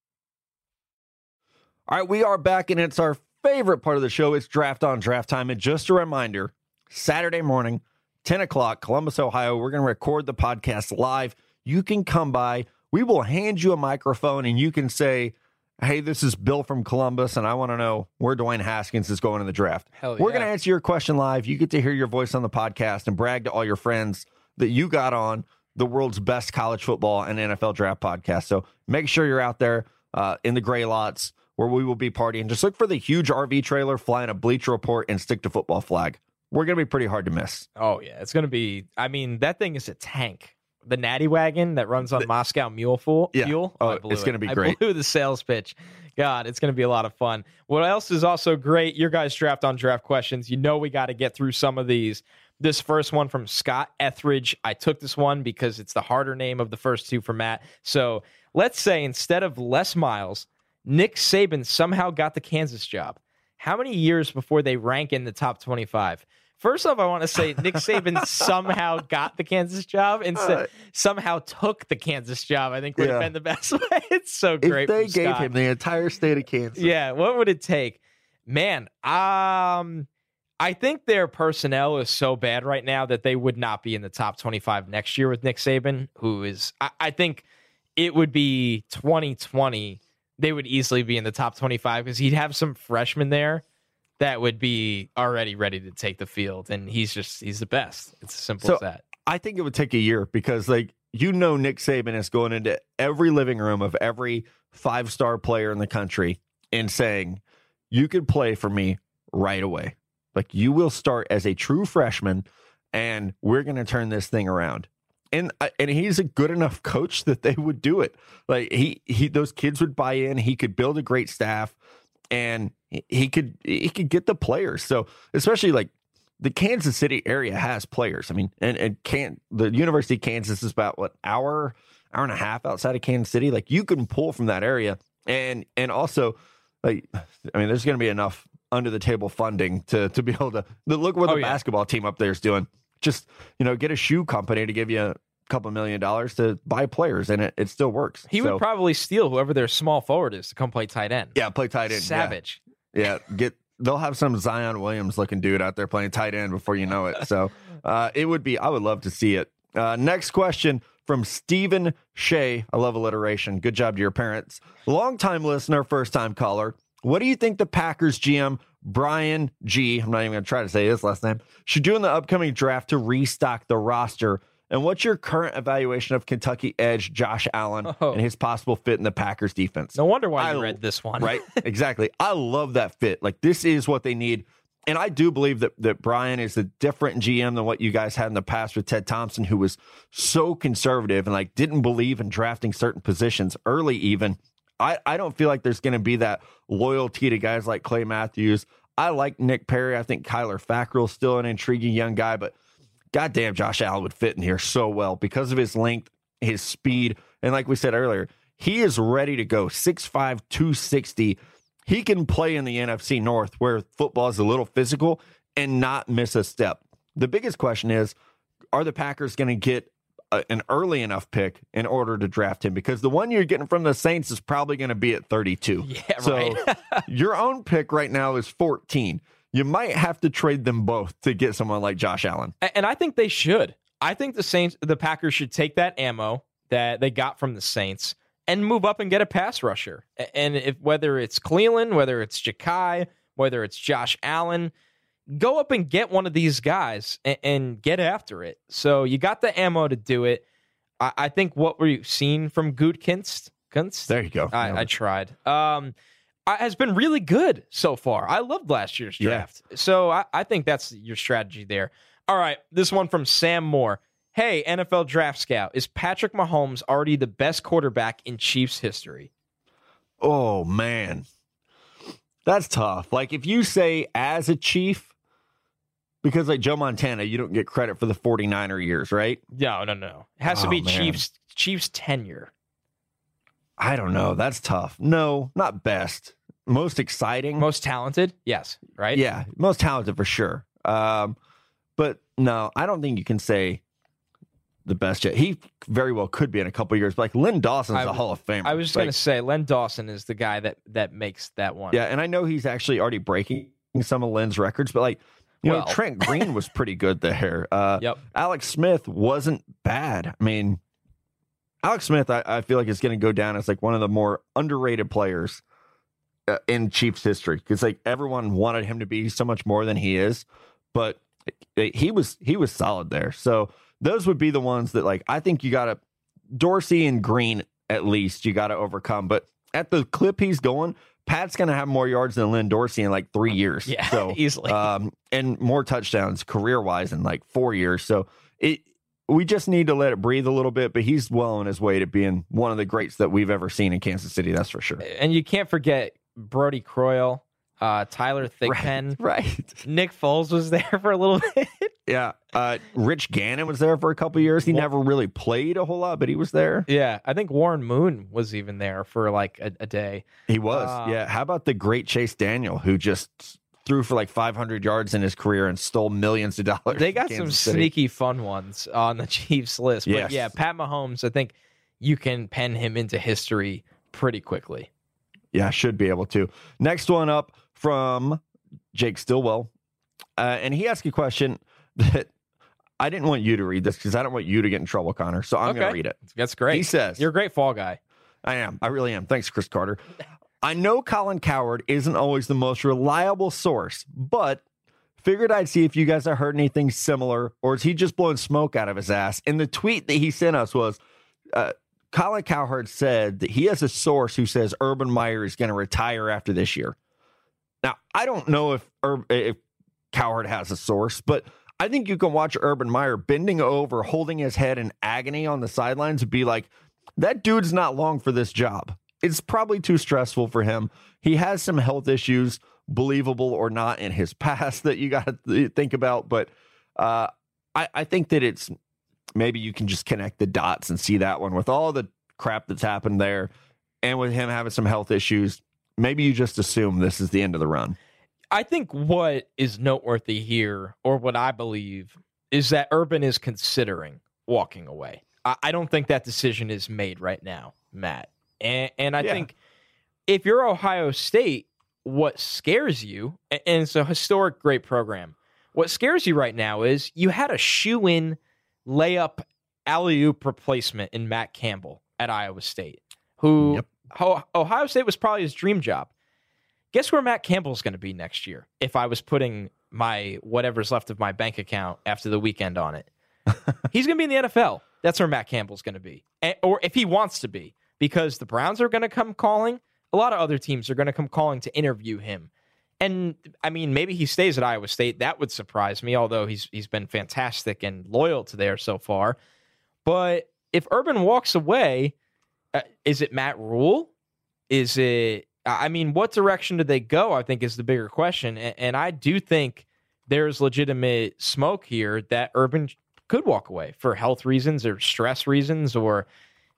All right, we are back, and it's our favorite part of the show. It's draft on draft time. And just a reminder Saturday morning, 10 o'clock, Columbus, Ohio, we're going to record the podcast live. You can come by. We will hand you a microphone and you can say, Hey, this is Bill from Columbus, and I want to know where Dwayne Haskins is going in the draft. Hell We're going to answer your question live. You get to hear your voice on the podcast and brag to all your friends that you got on the world's best college football and NFL draft podcast. So make sure you're out there uh, in the gray lots where we will be partying. Just look for the huge RV trailer flying a Bleacher Report and stick to football flag. We're going to be pretty hard to miss. Oh yeah, it's going to be. I mean, that thing is a tank. The Natty wagon that runs on the, Moscow Mule fuel. Yeah. fuel. Oh, it's going to be great. I blew the sales pitch. God, it's going to be a lot of fun. What else is also great? Your guys' draft on draft questions. You know we got to get through some of these. This first one from Scott Etheridge. I took this one because it's the harder name of the first two for Matt. So let's say instead of Les Miles, Nick Saban somehow got the Kansas job. How many years before they rank in the top 25? First off, I want to say Nick Saban somehow got the Kansas job and uh, somehow took the Kansas job. I think would yeah. have been the best way. It's so great. If they gave him the entire state of Kansas, yeah, what would it take? Man, um, I think their personnel is so bad right now that they would not be in the top twenty-five next year with Nick Saban, who is, I, I think, it would be twenty twenty they would easily be in the top 25 because he'd have some freshmen there that would be already ready to take the field. And he's just, he's the best. It's as simple so as that. I think it would take a year because, like, you know, Nick Saban is going into every living room of every five star player in the country and saying, You could play for me right away. Like, you will start as a true freshman and we're going to turn this thing around and uh, and he's a good enough coach that they would do it. Like he he those kids would buy in. He could build a great staff, and he could he could get the players. So especially like the Kansas City area has players. I mean, and and can the University of Kansas is about what hour hour and a half outside of Kansas City. Like you can pull from that area, and and also like I mean, there's going to be enough under the table funding to to be able to look what the oh, yeah. basketball team up there is doing just you know get a shoe company to give you couple million dollars to buy players and it, it still works he so, would probably steal whoever their small forward is to come play tight end yeah play tight end savage yeah, yeah get they'll have some zion williams looking dude out there playing tight end before you know it so uh, it would be i would love to see it uh, next question from Stephen Shea. I love alliteration. Good job to your parents. Longtime listener, first time caller. What do you think the Packers GM Brian G, I'm not even going to try to say his last name, should do in the upcoming draft to restock the roster? And what's your current evaluation of Kentucky edge Josh Allen Oh. and his possible fit in the Packers defense? no wonder why you I- read this one Right? exactly. I love that fit. Like, this is what they need. and I do believe that that Brian is a different GM than what you guys had in the past with Ted Thompson, who was so conservative and like didn't believe in drafting certain positions early, even. I, I don't feel like there's going to be that loyalty to guys like Clay Matthews. I like Nick Perry. I think Kyler Fackrell is still an intriguing young guy, but goddamn, Josh Allen would fit in here so well because of his length, his speed, and like we said earlier, he is ready to go 6'5, 260. He can play in the NFC North where football is a little physical and not miss a step. The biggest question is are the Packers going to get a, an early enough pick in order to draft him? Because the one you're getting from the Saints is probably going to be at 32. Yeah, so right. your own pick right now is 14. You might have to trade them both to get someone like Josh Allen. And I think they should. I think the Saints, the Packers should take that ammo that they got from the Saints and move up and get a pass rusher. And if whether it's Clelin, whether it's Jachai, whether it's Josh Allen, go up and get one of these guys and, and get after it. So you got the ammo to do it. I, I think what we've seen from Gutekunst, Kunst, There you go. I, I tried. Um, has been really good so far. I loved last year's Yeah. draft, so I, I think that's your strategy there. All right, this one from Sam Moore. Hey, NFL Draft Scout, is Patrick Mahomes already the best quarterback in Chiefs history? Oh man. That's tough. Like if you say as a chief, because like Joe Montana, you don't get credit for the 49er years, right? No, no, no. It has to Oh, be man. Chiefs Chiefs tenure. I don't know. That's tough. No, not best. Most exciting. Most talented? Yes, right? yeah, most talented for sure. Um, but no, I don't think you can say the best yet. He very well could be in a couple years. But like Len Dawson's I a Hall of Famer. I was just Like, gonna say Len Dawson is the guy that that makes that one. Yeah, and I know he's actually already breaking some of Len's records, but like you know, Trent Green was pretty good there. Uh, Yep. Alex Smith wasn't bad. I mean, Alex Smith, I, I feel like is going to go down as like one of the more underrated players uh, in Chiefs history because like everyone wanted him to be so much more than he is, but he was he was solid there. So those would be the ones that like I think you got to Dorsey and Green at least you got to overcome. But at the clip he's going, Pat's going to have more yards than Lynn Dorsey in like three years. Yeah, so easily. um, and more touchdowns career wise in like four years. So it we just need to let it breathe a little bit. But he's well on his way to being one of the greats that we've ever seen in Kansas City. That's for sure. and you can't forget Brodie Croyle, uh, Tyler Thigpen. Right. Nick Foles was there for a little bit. Yeah. Uh, Rich Gannon was there for a couple years. He Well- never really played a whole lot, but he was there. yeah, I think Warren Moon was even there for like a, a day. He was. Uh, yeah. How about the great Chase Daniel, who just threw for like 500 yards in his career and stole millions of dollars? They got some City. sneaky fun ones on the Chiefs list. But Yes. yeah, Pat Mahomes, I think you can pen him into history pretty quickly. Yeah, should be able to. Next one up from Jake Stillwell. Uh, and he asked a question that I didn't want you to read this because I don't want you to get in trouble, Connor. So I'm going to read it. That's great. He says, You're a great fall guy. I am. I really am. Thanks, Chris Carter. I know Colin Cowherd isn't always the most reliable source, but figured I'd see if you guys have heard anything similar, or is he just blowing smoke out of his ass? And the tweet that he sent us was uh, Colin Cowherd said that he has a source who says Urban Meyer is going to retire after this year. Now, I don't know if, Ur- if Cowherd has a source, but I think you can watch Urban Meyer bending over, holding his head in agony on the sidelines and be like, that dude's not long for this job. It's probably too stressful for him. He has some health issues, believable or not, in his past that you got to think about. But uh, I, I think that it's maybe you can just connect the dots and see that one with all the crap that's happened there and with him having some health issues. Maybe you just assume this is the end of the run. I think what is noteworthy here, or what I believe, is that Urban is considering walking away. I, I don't think that decision is made right now, Matt. And, and I Yeah. think if you're Ohio State, what scares you, and it's a historic, great program. What scares you right now is you had a shoe in layup alley oop replacement in Matt Campbell at Iowa State, who Yep. Ohio State was probably his dream job. Guess where Matt Campbell's going to be next year if I was putting my whatever's left of my bank account after the weekend on it? He's going to be in the NFL. That's where Matt Campbell's going to be. A- or if he wants to be, because the Browns are going to come calling. A lot of other teams are going to come calling to interview him. And I mean, maybe he stays at Iowa State. That would surprise me, although he's he's been fantastic and loyal to there so far. But if Urban walks away, uh, is it Matt Rhule? Is it? I mean, what direction do they go? I think is the bigger question, and, and I do think there's legitimate smoke here that Urban could walk away for health reasons or stress reasons, or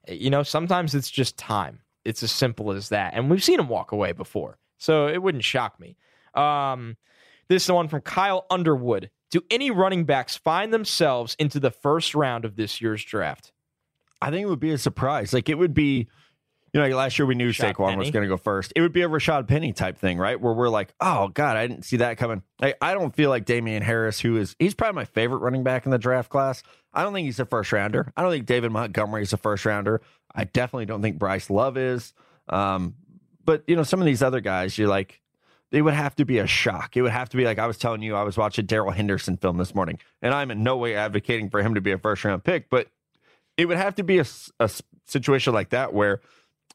you know, sometimes it's just time. It's as simple as that, and we've seen him walk away before, so it wouldn't shock me. Um, this is the one from Kyle Underwood. Do any running backs find themselves into the first round of this year's draft? I think it would be a surprise. Like it would be, you know, like last year we knew Rashaad Saquon Penny. was going to go first. It would be a Rashaad Penny type thing, right? Where we're like, oh God, I didn't see that coming. Like, I don't feel like Damien Harris, who is he's probably my favorite running back in the draft class. I don't think he's a first rounder. I don't think David Montgomery is a first rounder. I definitely don't think Bryce Love is. Um, but you know, some of these other guys, you're like, they would have to be a shock. It would have to be like I was telling you, I was watching Darrell Henderson film this morning, and I'm in no way advocating for him to be a first round pick, but it would have to be a situation like that where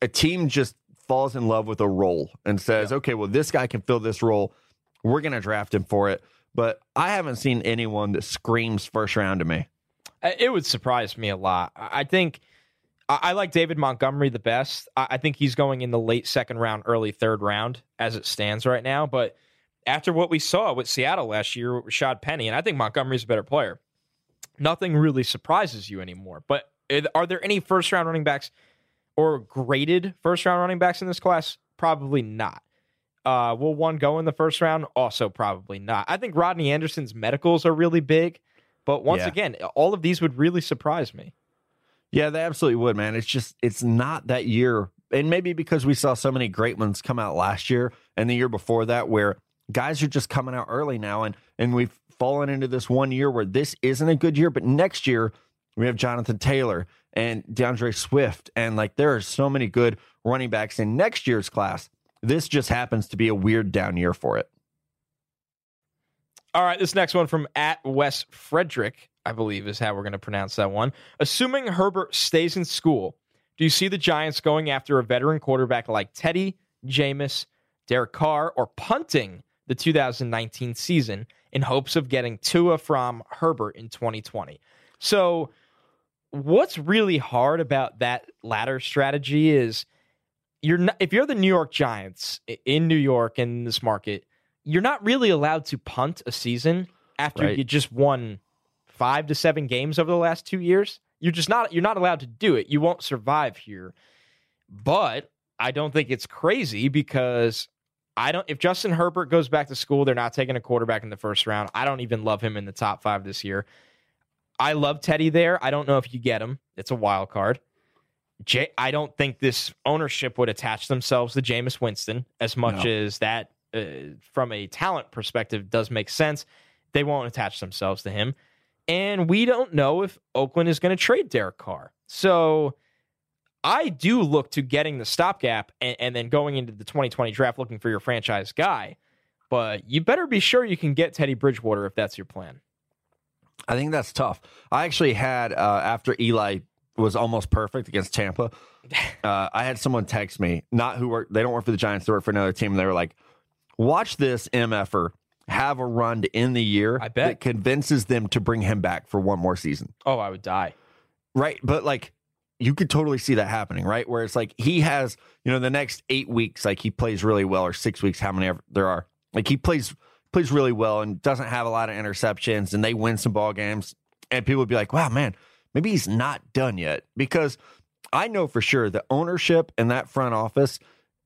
a team just falls in love with a role and says, okay, well, this guy can fill this role. We're going to draft him for it. But I haven't seen anyone that screams first round to me. It would surprise me a lot. I think I like David Montgomery the best. I I think he's going in the late second round, early third round as it stands right now. But after what we saw with Seattle last year with Rashaad Penny, and I think Montgomery's a better player, nothing really surprises you anymore. But eh, are there any first round running backs or graded first round running backs in this class? Probably not. Uh, will one go in the first round? Also, probably not. I think Rodney Anderson's medicals are really big, but once Yeah. again, all of these would really surprise me. Yeah, they absolutely would, man. It's just, it's not that year. And maybe because we saw so many great ones come out last year and the year before that, where guys are just coming out early now. And, and we've fallen into this one year where this isn't a good year. But next year, we have Jonathan Taylor and D'Andre Swift. And like, there are so many good running backs in next year's class. This just happens to be a weird down year for it. All right, this next one from at Wes Frederick, I believe is how we're going to pronounce that one. Assuming Herbert stays in school, do you see the Giants going after a veteran quarterback like Teddy, Jameis, Derek Carr, or punting the 2019 season in hopes of getting Tua from Herbert in 2020? So, what's really hard about that latter strategy is you're not, if you're the New York Giants in New York in this market, you're not really allowed to punt a season after Right. you just won five to seven games over the last two years. You're just not you're not allowed to do it. You won't survive here. But I don't think it's crazy because I don't if Justin Herbert goes back to school, they're not taking a quarterback in the first round. I don't even love him in the top five this year. I love Teddy there. I don't know if you get him. It's a wild card. J- I don't think this ownership would attach themselves to Jameis Winston as much No. as that, uh, from a talent perspective, does make sense. They won't attach themselves to him. And we don't know if Oakland is going to trade Derek Carr. So I do look to getting the stopgap and, and then going into the 2020 draft looking for your franchise guy. But you better be sure you can get Teddy Bridgewater if that's your plan. I think that's tough. I actually had uh, after Eli was almost perfect against Tampa. Uh, I had someone text me, not who work. They don't work for the Giants. They work for another team. And they were like, "Watch this mf'er have a run to end the year. I bet. that convinces them to bring him back for one more season." Oh, I would die. Right, but like you could totally see that happening, right? Where it's like he has, you know, the next eight weeks, like he plays really well, or six weeks, how many ever there are. Like he plays plays really well and doesn't have a lot of interceptions, and they win some ball games, and people would be like, "Wow, man, maybe he's not done yet." Because I know for sure the ownership and that front office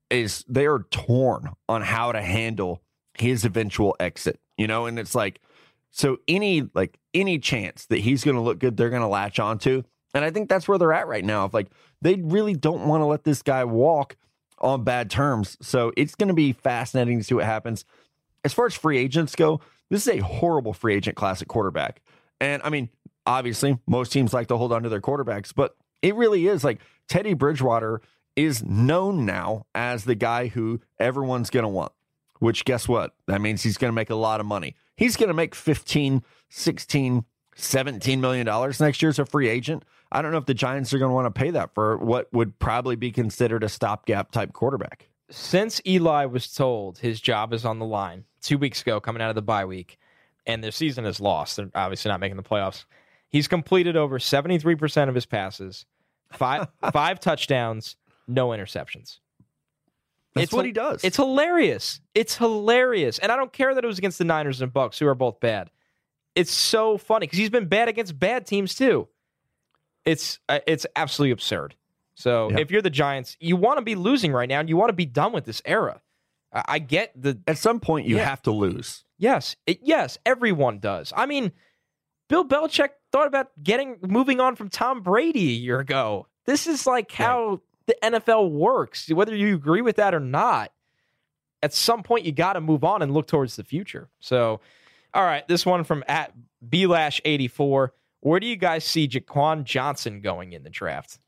is they are torn on how to handle his eventual exit, you know, and it's like so any like any chance that he's going to look good, they're going to latch onto. And I think that's where they're at right now. If like they really don't want to let this guy walk on bad terms. So it's going to be fascinating to see what happens. As far as free agents go, this is a horrible free agent class at quarterback. And I mean, obviously, most teams like to hold on to their quarterbacks, but it really is like Teddy Bridgewater is known now as the guy who everyone's going to want. Which guess what? That means he's going to make a lot of money. He's going to make 15, 16, 17 million dollars next year as a free agent. I don't know if the Giants are going to want to pay that for what would probably be considered a stopgap type quarterback. Since Eli was told his job is on the line two weeks ago, coming out of the bye week, and their season is lost, they're obviously not making the playoffs. He's completed over 73% of his passes, five five touchdowns, no interceptions. That's It's what he does. It's hilarious. It's hilarious. And I don't care that it was against the Niners and Bucks, who are both bad. It's so funny because he's been bad against bad teams too. It's uh, it's absolutely absurd. So if you're the Giants, you want to be losing right now, and you want to be done with this era. I, get the At some point, you Yeah. have to lose. yes, it, yes, everyone does. I mean, Bill Belichick thought about getting moving on from Tom Brady a year ago. This is like how the NFL works, whether you agree with that or not. At some point, you got to move on and look towards the future. So, all right, this one from at blash84. Where do you guys see Jaquan Johnson going in the draft?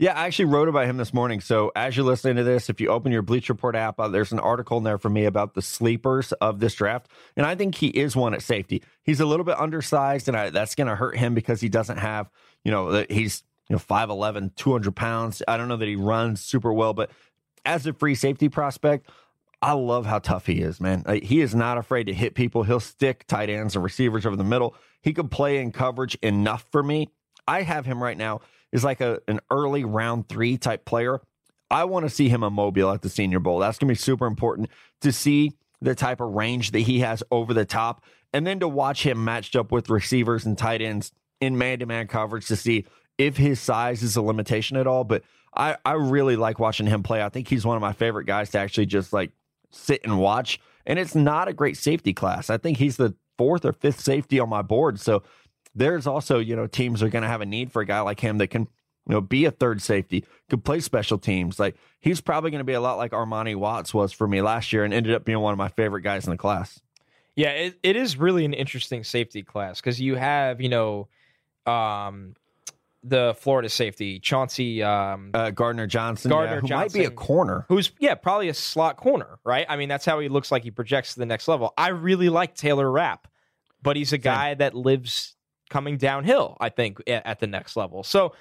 Yeah, I actually wrote about him this morning. So as you're listening to this, if you open your Bleach Report app, uh, there's an article in there for me about the sleepers of this draft, and I think he is one at safety. He's a little bit undersized, and I, that's going to hurt him because he doesn't have, you know, he's you know 5'11", 200 pounds. I don't know that he runs super well, but as a free safety prospect, I love how tough he is, man. Like, he is not afraid to hit people. He'll stick tight ends and receivers over the middle. He could play in coverage enough for me. I have him right now is like a an early round three type player. I want to see him a mobile at the Senior Bowl. That's going to be super important to see the type of range that he has over the top, and then to watch him matched up with receivers and tight ends in man to man coverage to see if his size is a limitation at all. But I, I really like watching him play. I think he's one of my favorite guys to actually just like sit and watch. And it's not a great safety class. I think he's the fourth or fifth safety on my board. So there's also, you know, teams are going to have a need for a guy like him that can, you know, be a third safety, could play special teams. Like he's probably going to be a lot like Armani Watts was for me last year and ended up being one of my favorite guys in the class. Yeah, it, it is really an interesting safety class because you have, you know, um, the Florida safety, Chauncey, um, Uh, Gardner Johnson, Gardner yeah, who might be a corner. who's, yeah, probably a slot corner, right? I mean, that's how he looks like he projects to the next level. I really like Taylor Rapp, but he's a guy that lives coming downhill, I think, at, the next level. So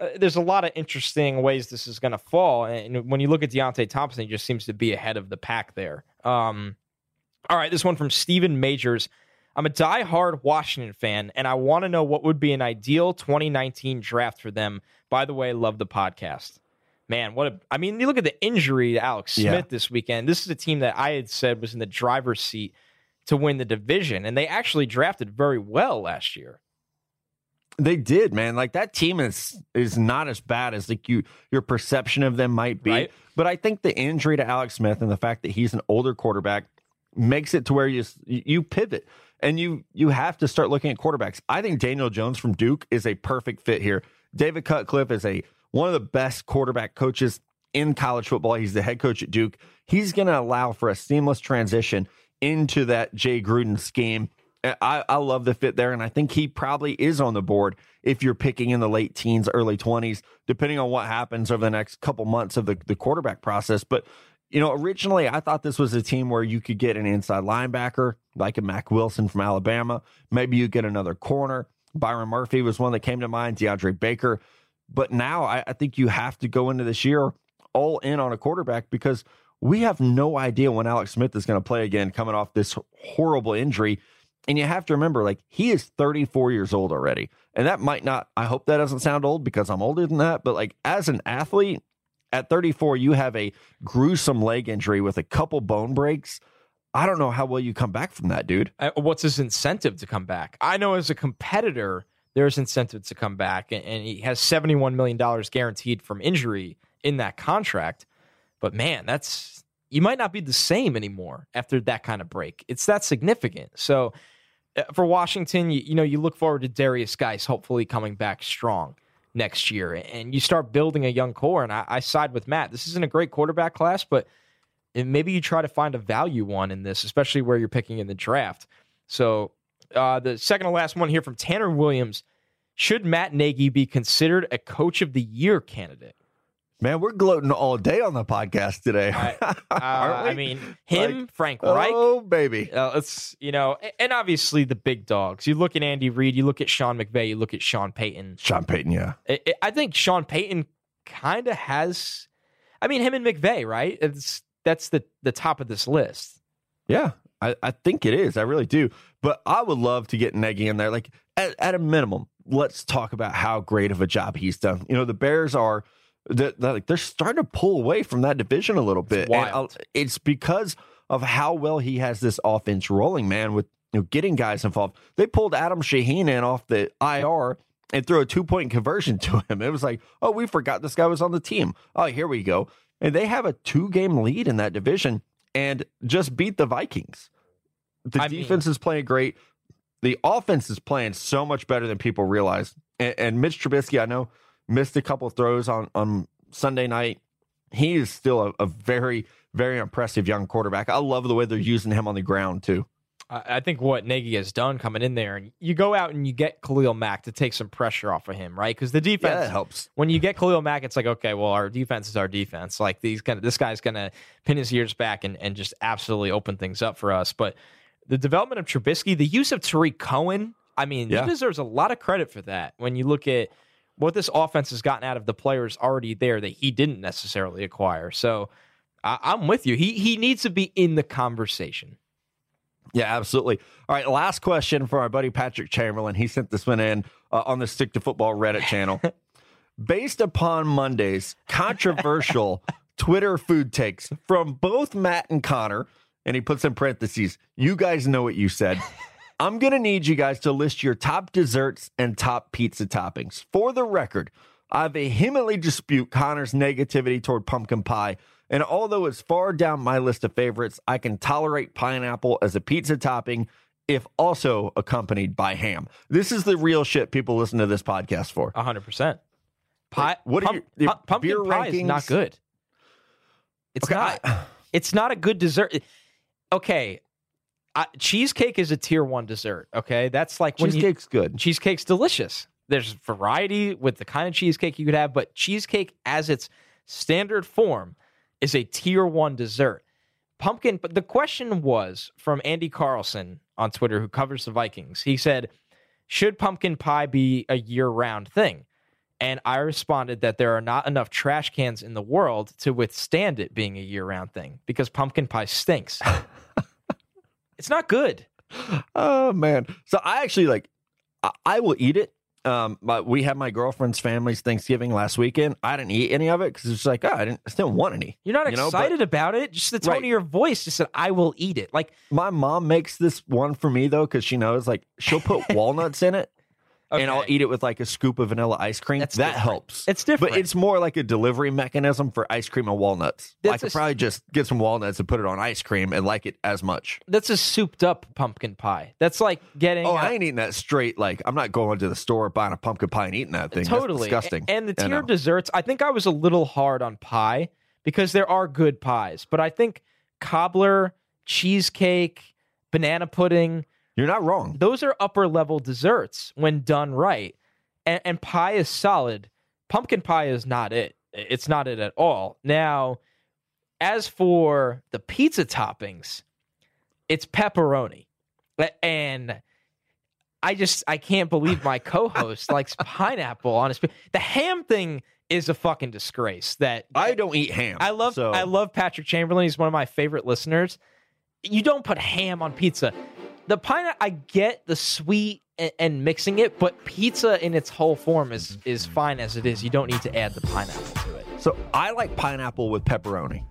uh, there's a lot of interesting ways this is going to fall. And when you look at Deionte Thompson, he just seems to be ahead of the pack there. Um, all right, this one from Steven Majors. I'm a diehard Washington fan, and I want to know what would be an ideal 2019 draft for them. By the way, love the podcast. Man, what a I mean, you look at the injury to Alex Smith Yeah. this weekend. This is a team that I had said was in the driver's seat to win the division, and they actually drafted very well last year. They did, man. Like that team is is not as bad as like you your perception of them might be. Right. But I think the injury to Alex Smith and the fact that he's an older quarterback makes it to where you you pivot and you you have to start looking at quarterbacks. I think Daniel Jones from Duke is a perfect fit here. David Cutcliffe is a one of the best quarterback coaches in college football. He's the head coach at Duke. He's going to allow for a seamless transition into that Jay Gruden scheme. I, I love the fit there, and I think he probably is on the board if you're picking in the late teens, early 20s, depending on what happens over the next couple months of the, the quarterback process. But, you know, originally I thought this was a team where you could get an inside linebacker like a Mack Wilson from Alabama. Maybe you get another corner. Byron Murphy was one that came to mind, DeAndre Baker. But now I, I think you have to go into this year all in on a quarterback because we have no idea when Alex Smith is going to play again coming off this horrible injury. And you have to remember, like, he is 34 years old already. And that might not, I hope that doesn't sound old because I'm older than that. But, like, as an athlete at 34, you have a gruesome leg injury with a couple bone breaks. I don't know how well you come back from that, dude. Uh, What's his incentive to come back? I know as a competitor, there's incentive to come back, and, he has $71 million guaranteed from injury in that contract. But man, that's you might not be the same anymore after that kind of break. It's that significant. So for Washington, you, you know, you look forward to Derrius Guice hopefully coming back strong next year, and you start building a young core. And I, I side with Matt. This isn't a great quarterback class, but and maybe you try to find a value one in this, especially where you're picking in the draft. So uh, the second to last one here from Tanner Williams: Should Matt Nagy be considered a Coach of the Year candidate? Man, we're gloating all day on the podcast today. I- Uh? I mean, him, Frank Reich. oh, baby. Uh, it's you know, and obviously the big dogs. You look at Andy Reid, you look at Sean McVay, you look at Sean Payton. Sean Payton, yeah. I, I think Sean Payton kind of has. I mean, him and McVay, right? It's that's the the top of this list. Yeah, I, I think it is. I really do. But I would love to get Nagy in there. Like at, at a minimum, let's talk about how great of a job he's done. You know, the Bears are they're, they're starting to pull away from that division a little bit. It's, and uh, it's because of how well he has this offense rolling, man, with you know, getting guys involved. They pulled Adam Shaheen in off the IR and threw a two point conversion to him. It was like, oh, we forgot this guy was on the team. Oh, here we go. And they have a two game lead in that division and just beat the Vikings. The I defense mean- is playing great. The offense is playing so much better than people realize. And, and Mitch Trubisky, I know, missed a couple throws on, on Sunday night. He is still a, a very, very impressive young quarterback. I love the way they're using him on the ground, too. I think what Nagy has done coming in there, and you go out and you get Khalil Mack to take some pressure off of him, right? Because the Yeah, defense, that helps. when you get Khalil Mack, it's like, okay, well, our defense is our defense. Like these gonna, this guy's gonna pin his ears back and, and just absolutely open things up for us. But the development of Trubisky, the use of Tarik Cohen, I mean, Yeah. he deserves a lot of credit for that. When you look at what this offense has gotten out of the players already there that he didn't necessarily acquire. So I, I'm with you. He he needs to be in the conversation. Yeah, absolutely. All right, last question for our buddy Patrick Chamberlain. He sent this one in uh, on the Stick to Football Reddit channel. Based upon Monday's controversial Twitter food takes from both Matt and Connor, and he puts in parentheses, you guys know what you said. I'm going to need you guys to list your top desserts and top pizza toppings. For the record, I vehemently dispute Connor's negativity toward pumpkin pie. And although it's far down my list of favorites, I can tolerate pineapple as a pizza topping if also accompanied by ham. This is the real shit people listen to this podcast for. hundred percent. Pie. what are pump- your pumpkin beer pie is not good. It's Okay, not. I- it's not a good dessert. Okay, I, cheesecake is a tier one dessert. Okay, that's like when you, cheesecake's good. cheesecake's delicious. There's variety with the kind of cheesecake you could have, but cheesecake as its standard form is a tier one dessert. Pumpkin, but the question was from Andy Carlson on Twitter, who covers the Vikings. He said, Should pumpkin pie be a year round thing? And I responded that there are not enough trash cans in the world to withstand it being a year round thing because pumpkin pie stinks. it's not good. Oh man. So I actually like I, I will eat it. Um, but we had my girlfriend's family's Thanksgiving last weekend. I didn't eat any of it because it's like, oh, I didn't, I didn't want any. You're not You know, but- excited about it. Just the tone Right. of your voice just said, I will eat it. Like, My mom makes this one for me though because she knows like she'll put walnuts in it, and I'll eat it with like a scoop of vanilla ice cream. That's that different. helps. It's different. But it's more like a delivery mechanism for ice cream and walnuts. I could a- probably just get some walnuts and put it on ice cream and like it as much. That's a souped up pumpkin pie. That's like getting. Oh, a- I ain't eating that straight. Like I'm not going to the store buying a pumpkin pie and eating that thing. That's totally disgusting. And the tier know. desserts, I think I was a little hard on pie because there are good pies, but I think cobbler, cheesecake, banana pudding, You're not wrong. those are upper level desserts when done right. And, and pie is solid. Pumpkin pie is not it. It's not it at all. Now, as for the pizza toppings, it's pepperoni. And I just I can't believe my co-host likes pineapple on his the ham thing is a fucking disgrace that I don't eat ham. I love so I love Patrick Chamberlain. He's one of my favorite listeners. You don't put ham on pizza. The pineapple, I get the sweet and, and mixing it, but pizza in its whole form is is fine as it is. You don't need to add the pineapple to it. So I like pineapple with pepperoni.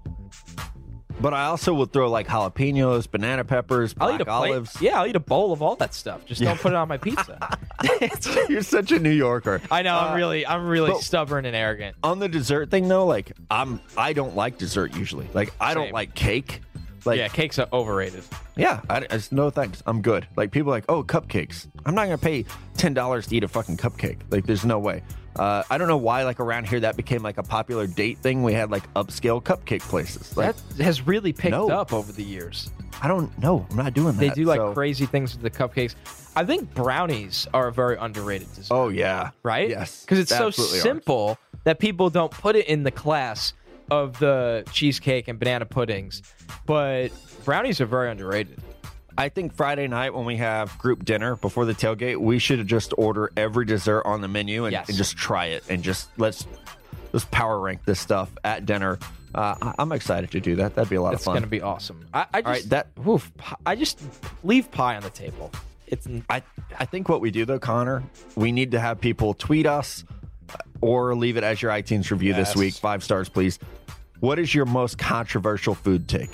But I also will throw like jalapenos, banana peppers, I'll eat a plate. olives. Yeah, I'll eat a bowl of all that stuff. Just don't put it on my pizza. You're such a New Yorker. I know. I'm Uh, really, I'm really stubborn and arrogant. on the dessert thing though, like I'm I don't like dessert usually. Like I don't like cake. Like yeah, cakes are overrated. yeah, I, I just no thanks. I'm good. Like people are like, oh, cupcakes. I'm not gonna pay ten dollars to eat a fucking cupcake. Like there's no way. Uh, I don't know why. Like around here, that became like a popular date thing. We had like upscale cupcake places. Like that has really picked no. up over the years. I don't know. I'm not doing that. They do like so- crazy things with the cupcakes. I think brownies are a very underrated dessert. Oh yeah, right? Yes, Because it's so absolutely are. simple that people don't put it in the class of the cheesecake and banana puddings. But brownies are very underrated. I think Friday night when we have group dinner before the tailgate, we should just order every dessert on the menu and, Yes. and just try it and just let's let's power rank this stuff at dinner. Uh, I'm excited to do that. That'd be a lot It's of fun. It's going to be awesome. I, I just All right, that oof, I just leave pie on the table. It's I I think what we do though, Connor, we need to have people tweet us or leave it as your iTunes review this week. Five stars, please. What is your most controversial food take?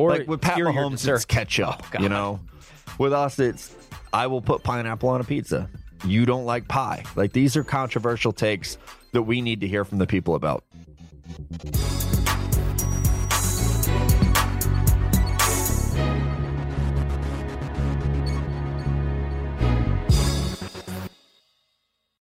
or like with Pat Mahomes, it's ketchup. Oh, you know, with us, it's I will put pineapple on a pizza. You don't like pie. Like these are controversial takes that we need to hear from the people about.